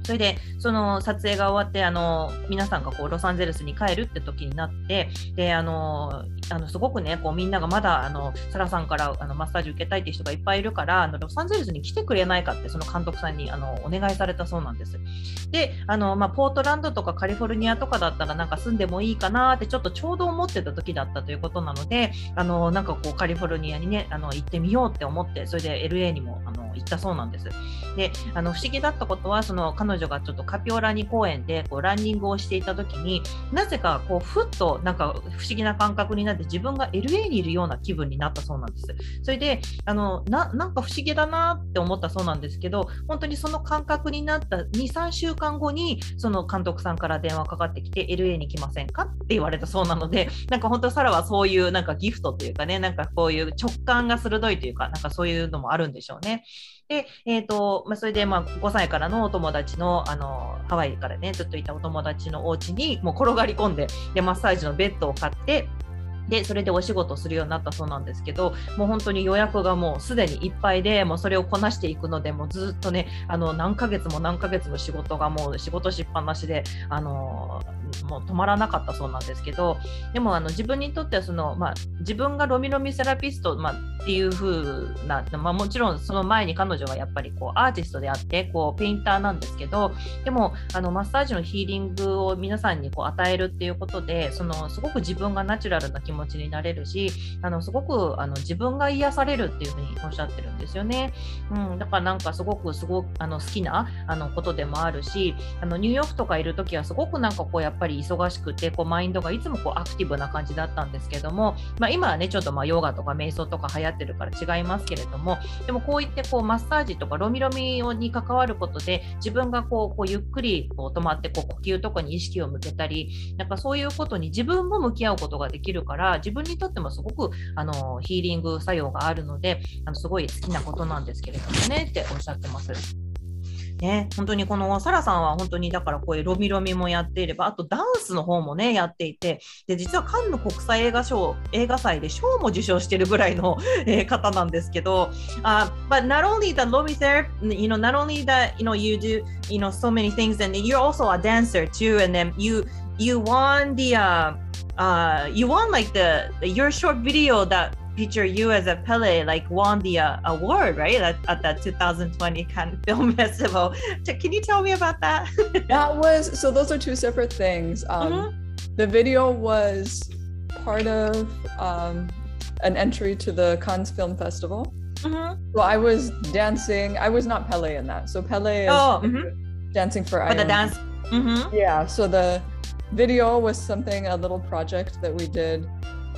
A: それでその撮影が終わってあの皆さんがこうロサンゼルスに帰るって時になってであのあのすごくねこうみんながまだあのサラさんからあのマッサージ受けたいっていう人がいっぱいいるからあのロサンゼルスに来てくれないかってその監督さんにあのお願いされたそうなんです。であの、まあ、ポートランドとかカリフォルニアとかだったらなんか住んでもいいかなってちょっとちょうど思ってた時だったということなのであのなんかこうカリフォルニアにねあの行ってみようって思ってそれで LA にもあの行ったそうなんです。であの不思議だったことはその彼女がちょっとカピオラニ公園でこうランニングをしていた時になぜかこうふっとなんか不思議な感覚になって自分が LA にいるような気分になったそうなんです。それであのななんか不思議だなって思ったそうなんですけど本当にその感覚になった23週間後にその監督さんから電話かかってきて LA に来ませんかって言われたそうなのでなんか本当サラはそういうなんかギフトというかねなんかこういう直感が鋭いというかなんかそういうのもあるんでしょうね。で、えーとまあ、それでまあ5歳からのお友達のあのハワイからねずっといたお友達のお家にもう転がり込んででマッサージのベッドを買ってでそれでお仕事するようになったそうなんですけどもう本当に予約がもうすでにいっぱいでもうそれをこなしていくのでもうずっとねあの何ヶ月も何ヶ月も仕事がもう仕事しっぱなしであのもう止まらなかったそうなんですけどでもあの自分にとってはその、まあ、自分がロミロミセラピスト、まあ、っていう風な、まあ、もちろんその前に彼女はやっぱりこうアーティストであってこうペインターなんですけどでもあのマッサージのヒーリングを皆さんにこう与えるっていうことでそのすごく自分がナチュラルな気気持ちになれるしあのすごくあの自分が癒されるっていうふうにおっしゃってるんですよね。うん、だからなんかすごくすごあの好きなあのことでもあるしあのニューヨークとかいる時はすごくなんかこうやっぱり忙しくてこうマインドがいつもこうアクティブな感じだったんですけども、まあ、今はねちょっとまあヨガとか瞑想とか流行ってるから違いますけれどもでもこういってこうマッサージとかロミロミに関わることで自分がこうこうゆっくりこう止まってこう呼吸とかに意識を向けたりなんかそういうことに自分も向き合うことができるからから自分にとってもすごくあのヒーリング作用があるのであのすごい好きなことなんですけれどもねっておっしゃってます。ね、本当にこのサラさんは本当にだからこういうロミロミもやっていれば、あとダンスの方もね、やっていて、で、実はカンヌ国際映画賞、映画祭で賞も受賞してるぐらいの、えー、方なんですけど、uh, but not only the Lomi therapy, you know, not only that, you know, you do, you know, so many things, and you're also a dancer too, and then you, you won the, uh, uh, you won like the, your short video that feature you as a Pele like won the uh, award right at, at the 2020 Cannes Film Festival. Can you tell me about that?
B: that was so those are two separate things. Um, mm-hmm. The video was part of um, an entry to the Cannes Film Festival. Mm-hmm. So I was dancing. I was not Pele in that. So Pele is oh, mm-hmm. dancing for,
A: for the dance.
B: Mm-hmm. Yeah. So the video was something a little project that we did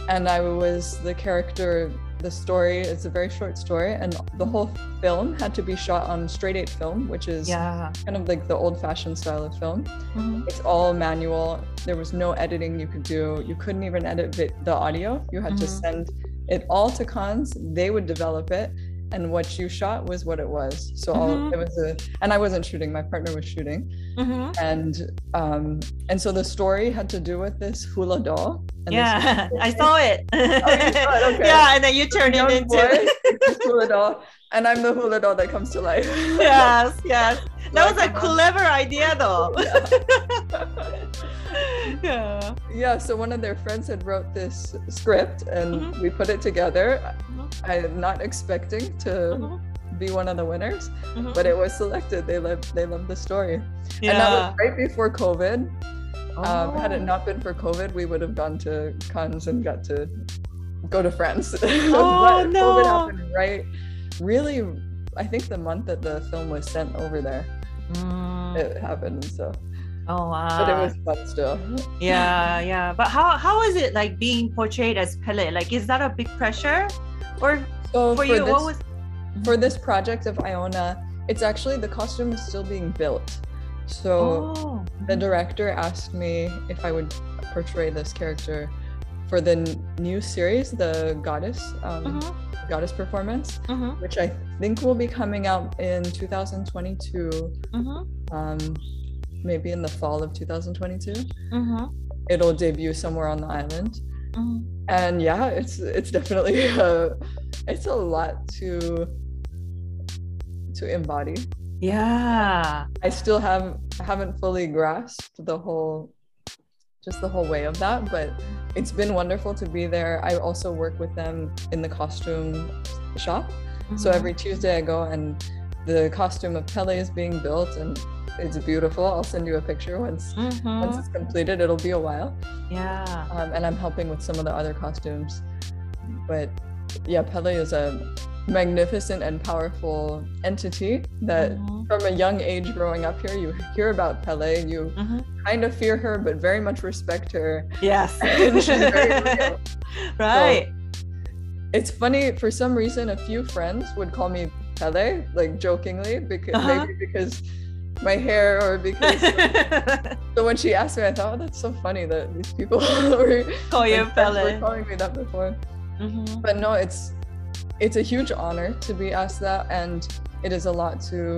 B: and I was the character. The story is a very short story, and the whole film had to be shot on straight eight film, which is yeah. kind of like the old fashioned style of film. Mm-hmm. It's all manual. There was no editing you could do. You couldn't even edit the audio. You had mm-hmm. to send it all to cons. They would develop it, and what you shot was what it was. So mm-hmm. it was a, and I wasn't shooting. My partner was shooting, mm-hmm. and um, and so the story had to do with this hula doll.
A: yeah, I saw it. oh, it? Okay. Yeah, and then you turned it into
B: hula doll, and I'm the hula doll that comes to life.
A: yes, yes. That was a clever idea, though.
B: yeah. yeah. So one of their friends had wrote this script, and mm-hmm. we put it together. Mm-hmm. I'm not expecting to. Mm-hmm be one of the winners, mm-hmm. but it was selected. They loved they loved the story, yeah. and that was right before COVID. Oh. Um, had it oh. not been for COVID, we would have gone to Cannes and got to go to France.
A: Oh,
B: but
A: no.
B: COVID happened right, really. I think the month that the film was sent over there,
A: Mm.
B: it happened. So,
A: Oh wow!
B: but it was fun still.
A: Yeah, yeah. But how how is it like being portrayed as Pele? Like, is that a big pressure, or
B: So
A: for
B: for,
A: you,
B: this,
A: what was?
B: for this project of Iona, it's actually the costume is still being built. So
A: Oh.
B: the director asked me if I would portray this character for the new series, the Goddess um,
A: Mhm,
B: Goddess performance,
A: mhm,
B: which I think will be coming out in 2022,
A: mhm,
B: um, maybe in the fall of 2022.
A: mhm,
B: It'll debut somewhere on the island,
A: mhm.
B: and yeah, it's it's definitely a, it's a lot to to embody.
A: Yeah.
B: I still have haven't fully grasped the whole just the whole way of that, but it's been wonderful to be there. I also work with them in the costume shop. So
A: Mhm.
B: every Tuesday I go and the costume of Pele is being built and it's beautiful. I'll send you a picture once once
A: Mhm.
B: it's completed. It'll be a while.
A: Yeah.
B: Um, and I'm helping with some of the other costumes. But yeah, Pele is a magnificent and powerful entity that
A: Mhm,
B: from a young age growing up here, you hear about Pele, you
A: mhm.
B: kind of fear her, but very much respect her.
A: Yes.
B: And she's very real.
A: right.
B: It's funny, for some reason, a few friends would call me Pele, like jokingly, because
A: Uh-huh.
B: maybe because my hair or because. so when she asked me, I thought, oh, that's so funny that these people were,
A: Call you
B: my friends were calling me that before.
A: Mhm.
B: But no, it's it's a huge honor to be asked that, and it is a lot to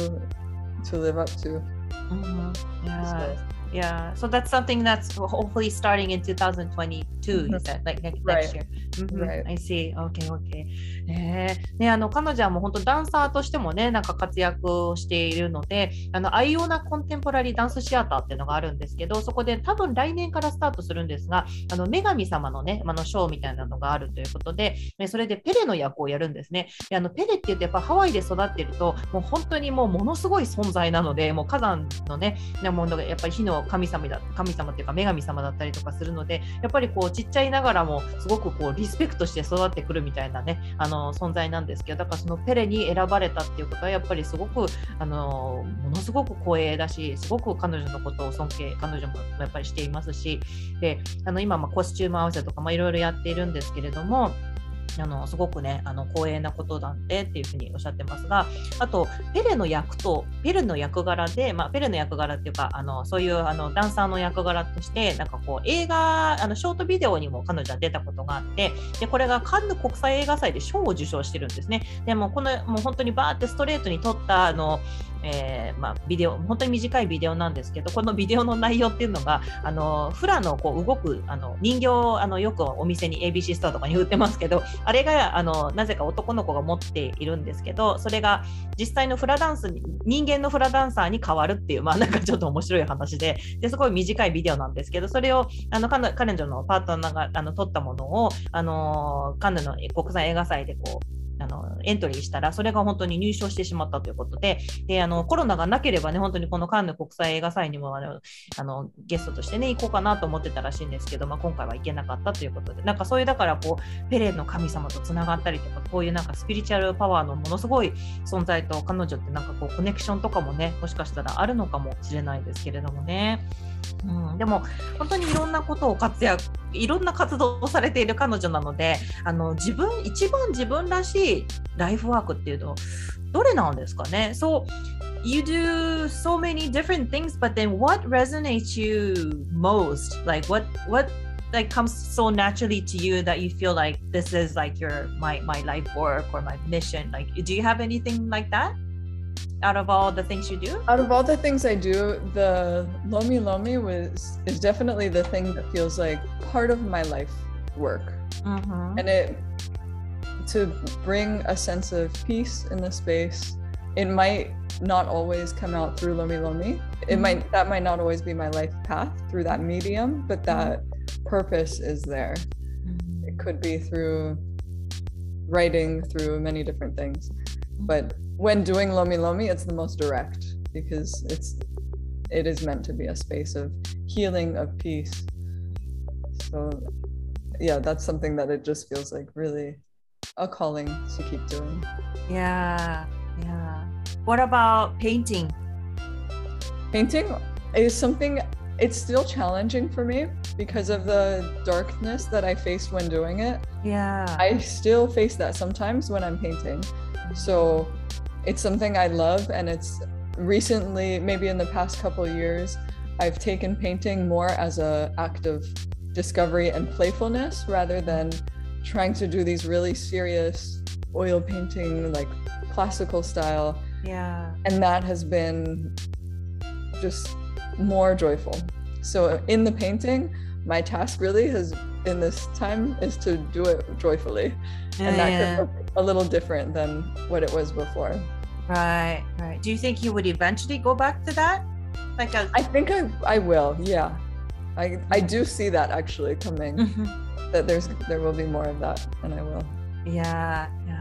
B: to live up to.
A: Mhm. Yeah.
B: So,
A: Yeah, so that's something that's hopefully starting in 2022, you
B: Mhm.
A: said, like next,
B: Right.
A: year. Mhm,
B: Right.
A: I see. Okay, okay. ねえねあの彼女はもう本当ダンサーとしてもね、なんか活躍をしているので、あのアイオナコンテンポラリーダンスシアターっていうのがあるんですけど、そこで多分来年からスタートするんですが、あの女神様のね、あのショーみたいなのがあるということで、ねそれでペレの役をやるんですね。であのペレって言ってやっぱハワイで育ってると、もう本当にもうものすごい存在なので、もう火山のね、ねもうやっぱり火の神様だ神様っていうか女神様だったりとかするのでやっぱりこうちっちゃいながらもすごくこうリスペクトして育ってくるみたいなねあの存在なんですけどだからそのペレに選ばれたっていうことはやっぱりすごくあのものすごく光栄だしすごく彼女のことを尊敬彼女もやっぱりしていますしであの今まコスチューム合わせとかいろいろやっているんですけれどもあのすごくねあの光栄なことなんでっていうふうにおっしゃってますがあとペレの役とペレの役柄で、まあ、ペレの役柄っていうかあのそういうあのダンサーの役柄としてなんかこう映画あのショートビデオにも彼女は出たことがあってでこれがカンヌ国際映画祭で賞を受賞してるんですね。でもこのもう本当にバーってストレートに撮ったあのえーまあ、ビデオ本当に短いビデオなんですけどこのビデオの内容っていうのがあのフラのこう動くあの人形あのよくお店に ABC ストアとかに売ってますけどあれがあのなぜか男の子が持っているんですけどそれが実際のフラダンスに人間のフラダンサーに変わるっていうまあなんかちょっと面白い話で。ですごい短いビデオなんですけどそれをあの彼女のパートナーがあの撮ったものをあのカンヌの国際映画祭でこうあのエントリーしたらそれが本当に入賞してしまったということでであのコロナがなければね本当にこのカンヌ国際映画祭にもあのあのゲストとしてね行こうかなと思ってたらしいんですけど、まあ、今回は行けなかったということでなんかそういうだからこうペレの神様とつながったりとかこういうなんかスピリチュアルパワーのものすごい存在と彼女ってなんかこうコネクションとかもねもしかしたらあるのかもしれないですけれどもね。うん、でも本当にいろんなことを活躍いろんな活動をされている彼女なのであの自分一番自分らしいライフワークっていうとどれなんですかね So you do so many different things but then what resonates you most like what what like comes so naturally to you that you feel like this is like your my my life work or my mission like do you have anything like that out of all the things you do
B: Out of all the things I do, the Lomi Lomi was is definitely the thing that feels like part of my life work.
A: mm-hmm.
B: And it to bring a sense of peace in the space. It might not always come out through Lomi Lomi. It
A: Mhm.
B: might that might not always be my life path through that medium, but that purpose is there. It could be through writing, through many different things. But when doing Lomi Lomi, it's the most direct because it's it is meant to be a space of healing, of peace. So yeah, that's something that it just feels like really a calling to keep doing.
A: Yeah, yeah. What about painting?
B: Painting is something it's still challenging for me because of the darkness that I faced when doing it.
A: Yeah.
B: I still face that sometimes when I'm painting. So it's something I love and it's recently maybe in the past couple years I've taken painting more as a act of discovery and playfulness rather than trying to do these really serious oil painting like classical style
A: yeah.
B: and that has been just more joyful. So in the painting, my task really has in this time is to do it joyfully. And that
A: yeah.
B: could look a little different than what it was before.
A: Right, right. Do you think you would eventually go back to that? Like a-
B: I think I, I will. Yeah, I I do see that actually coming.
A: Mm-hmm.
B: That there's there will be more of that, and I will.
A: Yeah, yeah.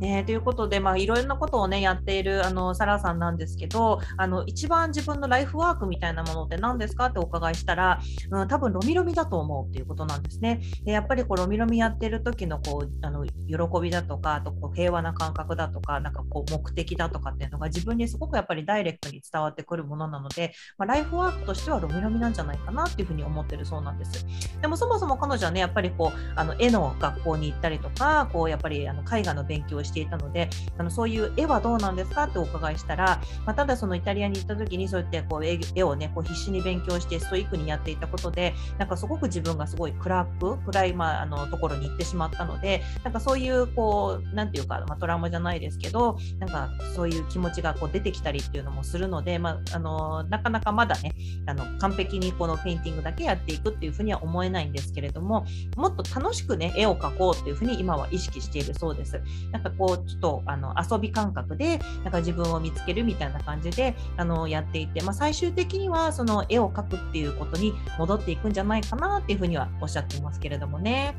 A: ね、ということで、まあ、いろんなことを、ね、やっているあのサラさんなんですけどあの一番自分のライフワークみたいなものって何ですかってお伺いしたら、うん、多分ロミロミだと思うっていうことなんですね。でやっぱりこうロミロミやってる時のこうあの喜びだとかあとこう平和な感覚だとかなんかこう目的だとかっていうのが自分にすごくやっぱりダイレクトに伝わってくるものなので、まあ、ライフワークとしてはロミロミなんじゃないかなっていうふうに思ってるそうなんです。でもそもそも彼女はねやっぱりこうあの絵の学校に行ったりとかこうやっぱりあの絵画の勉強をしていたのであのそういう絵はどうなんですかってお伺いしたら、まあ、ただそのイタリアに行った時にそうやってこう絵をねこう必死に勉強してストイックにやっていたことでなんかすごく自分がすごい暗く暗い、まあ、あのところに行ってしまったのでなんかそういうこうなんていうか、まあ、トラウマじゃないですけどなんかそういう気持ちがこう出てきたりっていうのもするので、まあ、あのなかなかまだねあの完璧にこのペインティングだけやっていくっていうふうには思えないんですけれどももっと楽しくね絵を描こうっていうふうに今は意識しているそうです。なんかこうちょっとあの遊び感覚でなんか自分を見つけるみたいな感じであのやっていて、まあ、最終的にはその絵を描くっていうことに戻っていくんじゃないかなっていうふうにはおっしゃっていますけれどもね。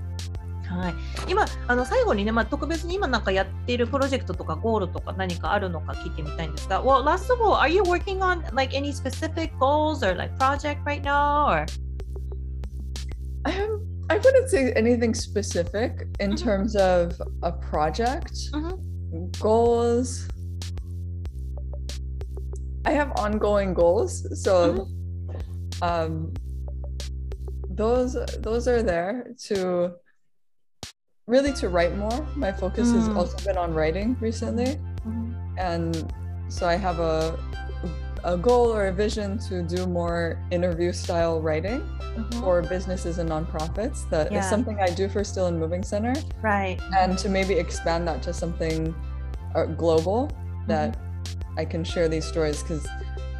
A: はい、今あの最後にね、まあ、特別に今なんかやっているプロジェクトとかゴールとか何かあるのか聞いてみたいんですが、Well, last of all, are you working on like any specific goals or like project right now? Or?
B: I wouldn't say anything specific in
A: Mhm.
B: terms of a project.
A: Mhm.
B: Goals. I have ongoing goals. So um those those are there to really to write more. My focus has
A: Mm.
B: also been on writing recently. And so I have a a goal or a vision to do more interview style writing for businesses and nonprofits. That is
A: Yeah.
B: something I do for Still and Moving Center,
A: right.
B: and to maybe expand that to something uh, global that I can share these stories because,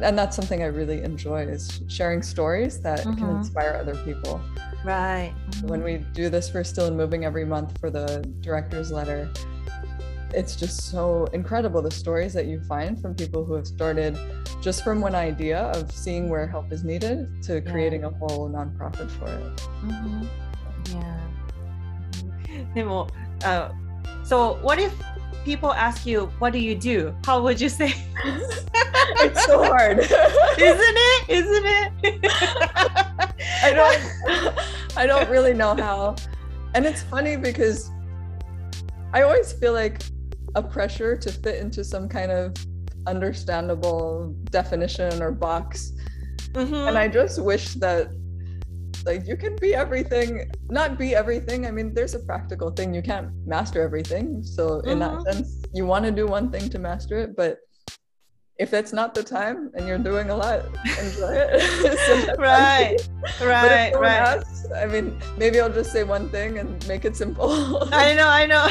B: and that's something I really enjoy is sharing stories that can
A: Mhm.
B: inspire other people.
A: Right.
B: When we do this for Still and Moving every month for the director's letter, it's just so incredible the stories that you find from people who have started just from one idea of seeing where help is needed to creating a whole nonprofit for it.
A: Mhm. Yeah. でも、uh, so what if people ask you, what do you do? How would you say?
B: It's so hard.
A: Isn't it? Isn't it?
B: I don't I don't really know how. And it's funny because I always feel like a pressure to fit into some kind of understandable definition or box.
A: Mhm.
B: And I just wish that like you can be everything, not be everything. I mean, there's a practical thing. You can't master everything. So in that
A: Mhm.
B: sense, you want to do one thing to master it, but if that's not the time and you're doing a lot, enjoy it.
A: Right. Right, right.
B: asks, I mean, maybe I'll just say one thing and make it simple.
A: I know, I know.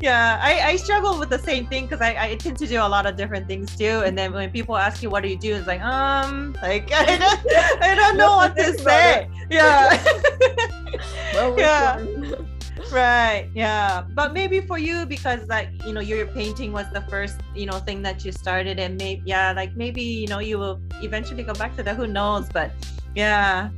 A: yeah, I, I struggle with the same thing because I, I tend to do a lot of different things too. And then when people ask you, what do you do? It's like, um, like, I don't, I don't know what to say. Yeah.
B: well,
A: Yeah. Right. Yeah. But maybe for you because like you know your painting was the first you know thing that you started and maybe yeah like maybe you know you will eventually go back to that who knows but yeah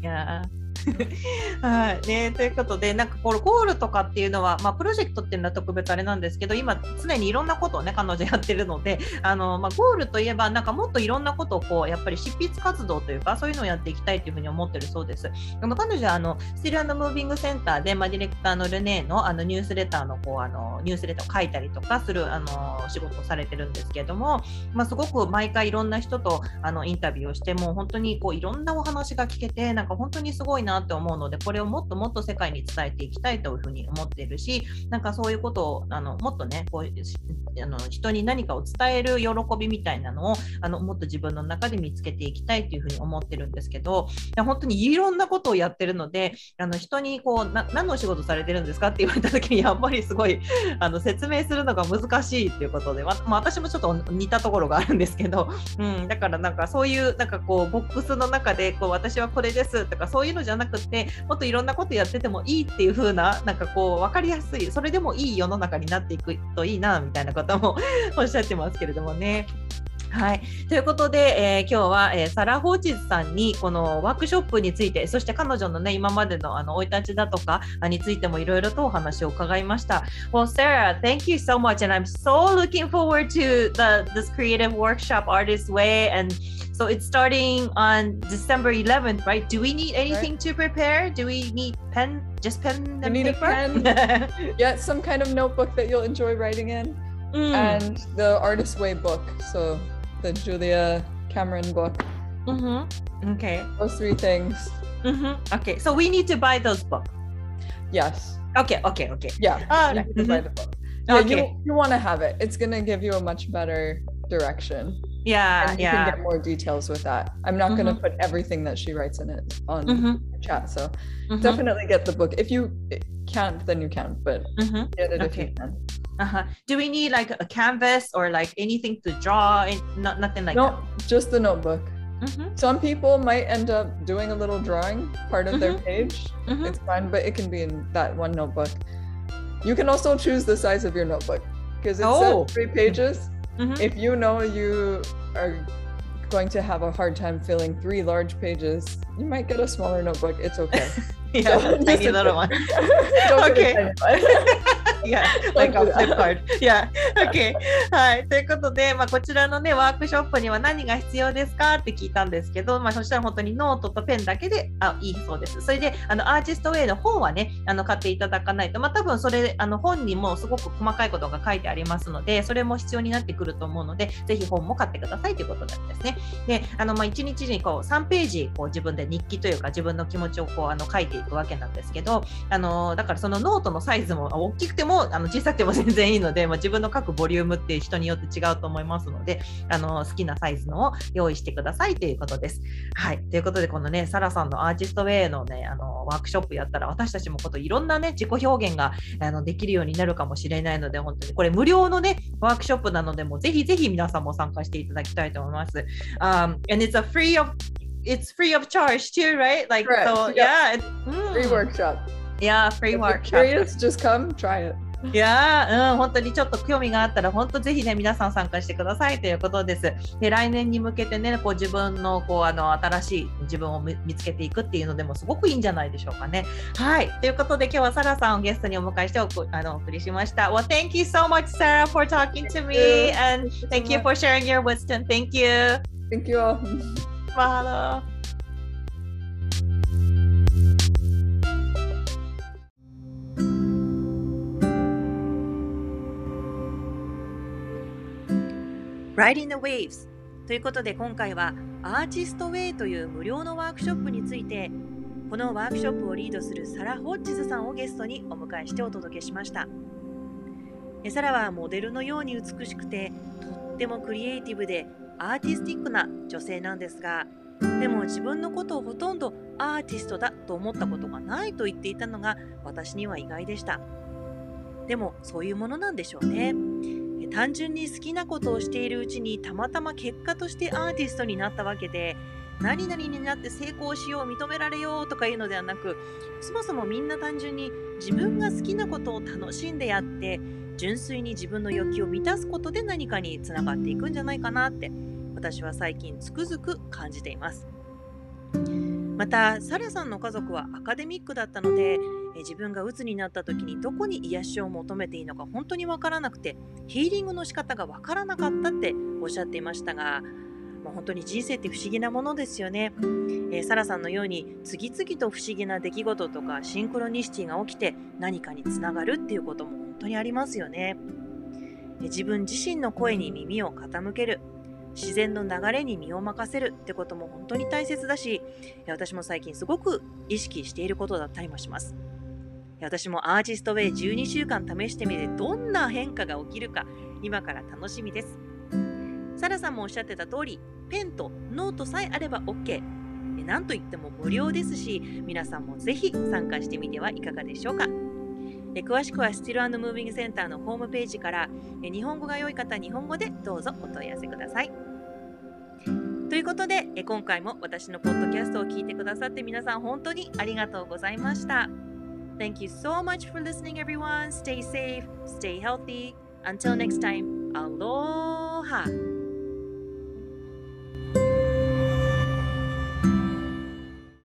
A: yeah はいね、ということでなんかこれゴールとかっていうのは、まあ、プロジェクトっていうのは特別あれなんですけど今常にいろんなことをね彼女やってるのであの、まあ、ゴールといえばなんかもっといろんなことをこうやっぱり執筆活動というかそういうのをやっていきたいというふうに思ってるそうです。でも彼女はあのスティルムービングセンターで、まあ、ディレクターのルネーのあのニュースレターのこうあのニュースレターを書いたりとかするあの仕事をされてるんですけれども、まあ、すごく毎回いろんな人とあのインタビューをしても本当にこういろんなお話が聞けてなんか本当にすごいななって思うのでこれをもっともっと世界に伝えていきたいというふうに思っているしなんかそういうことをあのもっとねこうあの人に何かを伝える喜びみたいなのをあのもっと自分の中で見つけていきたいというふうに思ってるんですけどいや本当にいろんなことをやってるのであの人にこう何のお仕事されてるんですかって言われた時にやっぱりすごいあの説明するのが難しいっていうことで、ま、私もちょっと似たところがあるんですけど、うん、だからなんかそういうなんかこうボックスの中でこう私はこれですとかそういうのじゃなくてもっといろんなことやっててもいいっていう風ななんかこう分かりやすいそれでもいい世の中になっていくといいなみたいなことも おっしゃってますけれどもね。はい、ということで、えー、今日は、えー、サラ・ホーチズさんにこのワークショップについてそして彼女のね今までのあの生い立ちだとかについてもいろいろとお話を伺いました。Well, Sarah, thank you so much, and I'm so looking forward to the this creative workshop, Artist Way, and so it's starting on December 11th, right? Do we need anything right. to prepare? Do we need pen, just pen and
B: you need
A: paper?
B: A pen. Get some kind of notebook that you'll enjoy writing in, mm. and the Artist Way book. So the Julia Cameron book.
A: Mm-hmm. Okay.
B: Those three things.
A: Mm-hmm. Okay. So we need to buy those books.
B: Yes.
A: Okay. Okay. Okay.
B: Yeah.
A: All
B: right. Mm-hmm. buy the book. Yeah, okay. You, you want to have it. It's gonna give you a much better direction.
A: Yeah.
B: And you
A: yeah.
B: can get more details with that. I'm not gonna mm-hmm. put everything that she writes in it on
A: mm-hmm.
B: chat. So mm-hmm. definitely get the book. If you can't, then you can't. But get it okay. if you can.
A: Uh-huh. Do we need like a canvas or like anything to draw? In, not nothing like
B: no, that. just the notebook.
A: Mm-hmm.
B: Some people might end up doing a little drawing part of mm-hmm. their page.
A: Mm-hmm.
B: It's fine, but it can be in that one notebook. You can also choose the size of your notebook because it's oh. three pages.
A: Mm-hmm.
B: If you know you are going to have a hard time filling three large pages, you might get a smaller notebook. It's okay.
A: yeah, tiny little one. okay. yeah, like a flip card. Yeah. Okay. はい。ということで、まあ、こちらのね、ワークショップには何が必要ですかって聞いたんですけど、まあ、そしたら本当にノートとペンだけであいいそうです。それで、あの、アーティストウェイの本はね、あの、買っていただかないと、まあ、多分それ、あの、本にもすごく細かいことが書いてありますので、それも必要になってくると思うので、ぜひ本も買ってくださいということなんですね。で、あの、まあ、1日にこう、3ページ、こう、自分で日記というか、自分の気持ちをこう、あの、書いていくわけなんですけど、あの、だからそのノートのサイズも大きくても、あの、小さくても全然いいので、まあ、自分の書くボリュームって人によって違うと思いますので、あの好きなサイズのを用意してくださいということです。はい。ということで、このね、サラさんのアーティストウェイのね、あのワークショップやったら、私たちもこといろんなね、自己表現があのできるようになるかもしれないので、本当にこれ無料のね、ワークショップなので、もぜひぜひ皆さんも参加していただきたいと思います。Um, and it's a free of it's free of charge too, right? Like
B: Correct.
A: so, yeah. It,
B: mm. Free workshop.
A: Yeah, free
B: If
A: workshop.
B: Curious, just come try it.
A: いやうん、本当にちょっと興味があったら、本当ぜひね、皆さん参加してくださいということです。で、来年に向けてね、こう自分のこうあの新しい自分を見つけていくっていうのでもすごくいいんじゃないでしょうかね。はい。ということで、今日はサラさんをゲストにお迎えしておあのお送りしました。Well, thank you so much, Sarah, for talking to me and thank you for sharing your wisdom. Thank you.
B: Thank you all.
A: Mahalo.
C: Riding the Waves ということで今回はアーティストウェイという無料のワークショップについてこのワークショップをリードするサラ・ホッジズさんをゲストにお迎えしてお届けしましたサラはモデルのように美しくてとってもクリエイティブでアーティスティックな女性なんですがでも自分のことをほとんどアーティストだと思ったことがないと言っていたのが私には意外でした。でもそういうものなんでしょうね。単純に好きなことをしているうちにたまたま結果としてアーティストになったわけで何々になって成功しよう認められようとかいうのではなくそもそもみんな単純に自分が好きなことを楽しんでやって純粋に自分の欲求を満たすことで何かにつながっていくんじゃないかなって私は最近つくづく感じています。またサラさんの家族は
A: アカデミックだったのでえ自分が鬱になった時にどこに癒しを求めていいのか本当にわからなくてヒーリングの仕方がわからなかったっておっしゃっていましたが、まあ、本当に人生って不思議なものですよね、えー、サラさんのように次々と不思議な出来事とかシンクロニシティが起きて何かにつながるっていうことも本当にありますよね、自分自身の声に耳を傾ける。自然の流れに身を任せるってことも本当に大切だし私も最近すごく意識していることだったりもします。私もアーティストウェイ12週間試してみてどんな変化が起きるか今から楽しみです。サラさんもおっしゃってた通りペンとノートさえあれば OK 何と言っても無料ですし皆さんもぜひ参加してみてはいかがでしょうか。え詳しくはスティルムービングセンターのホームページからえ日本語が良い方日本語でどうぞお問い合わせくださいということでえ今回も私のポッドキャストを聞いてくださって皆さん本当にありがとうございました。Thank you so much for listening, everyone. Stay safe, stay healthy. Until next time, aloha.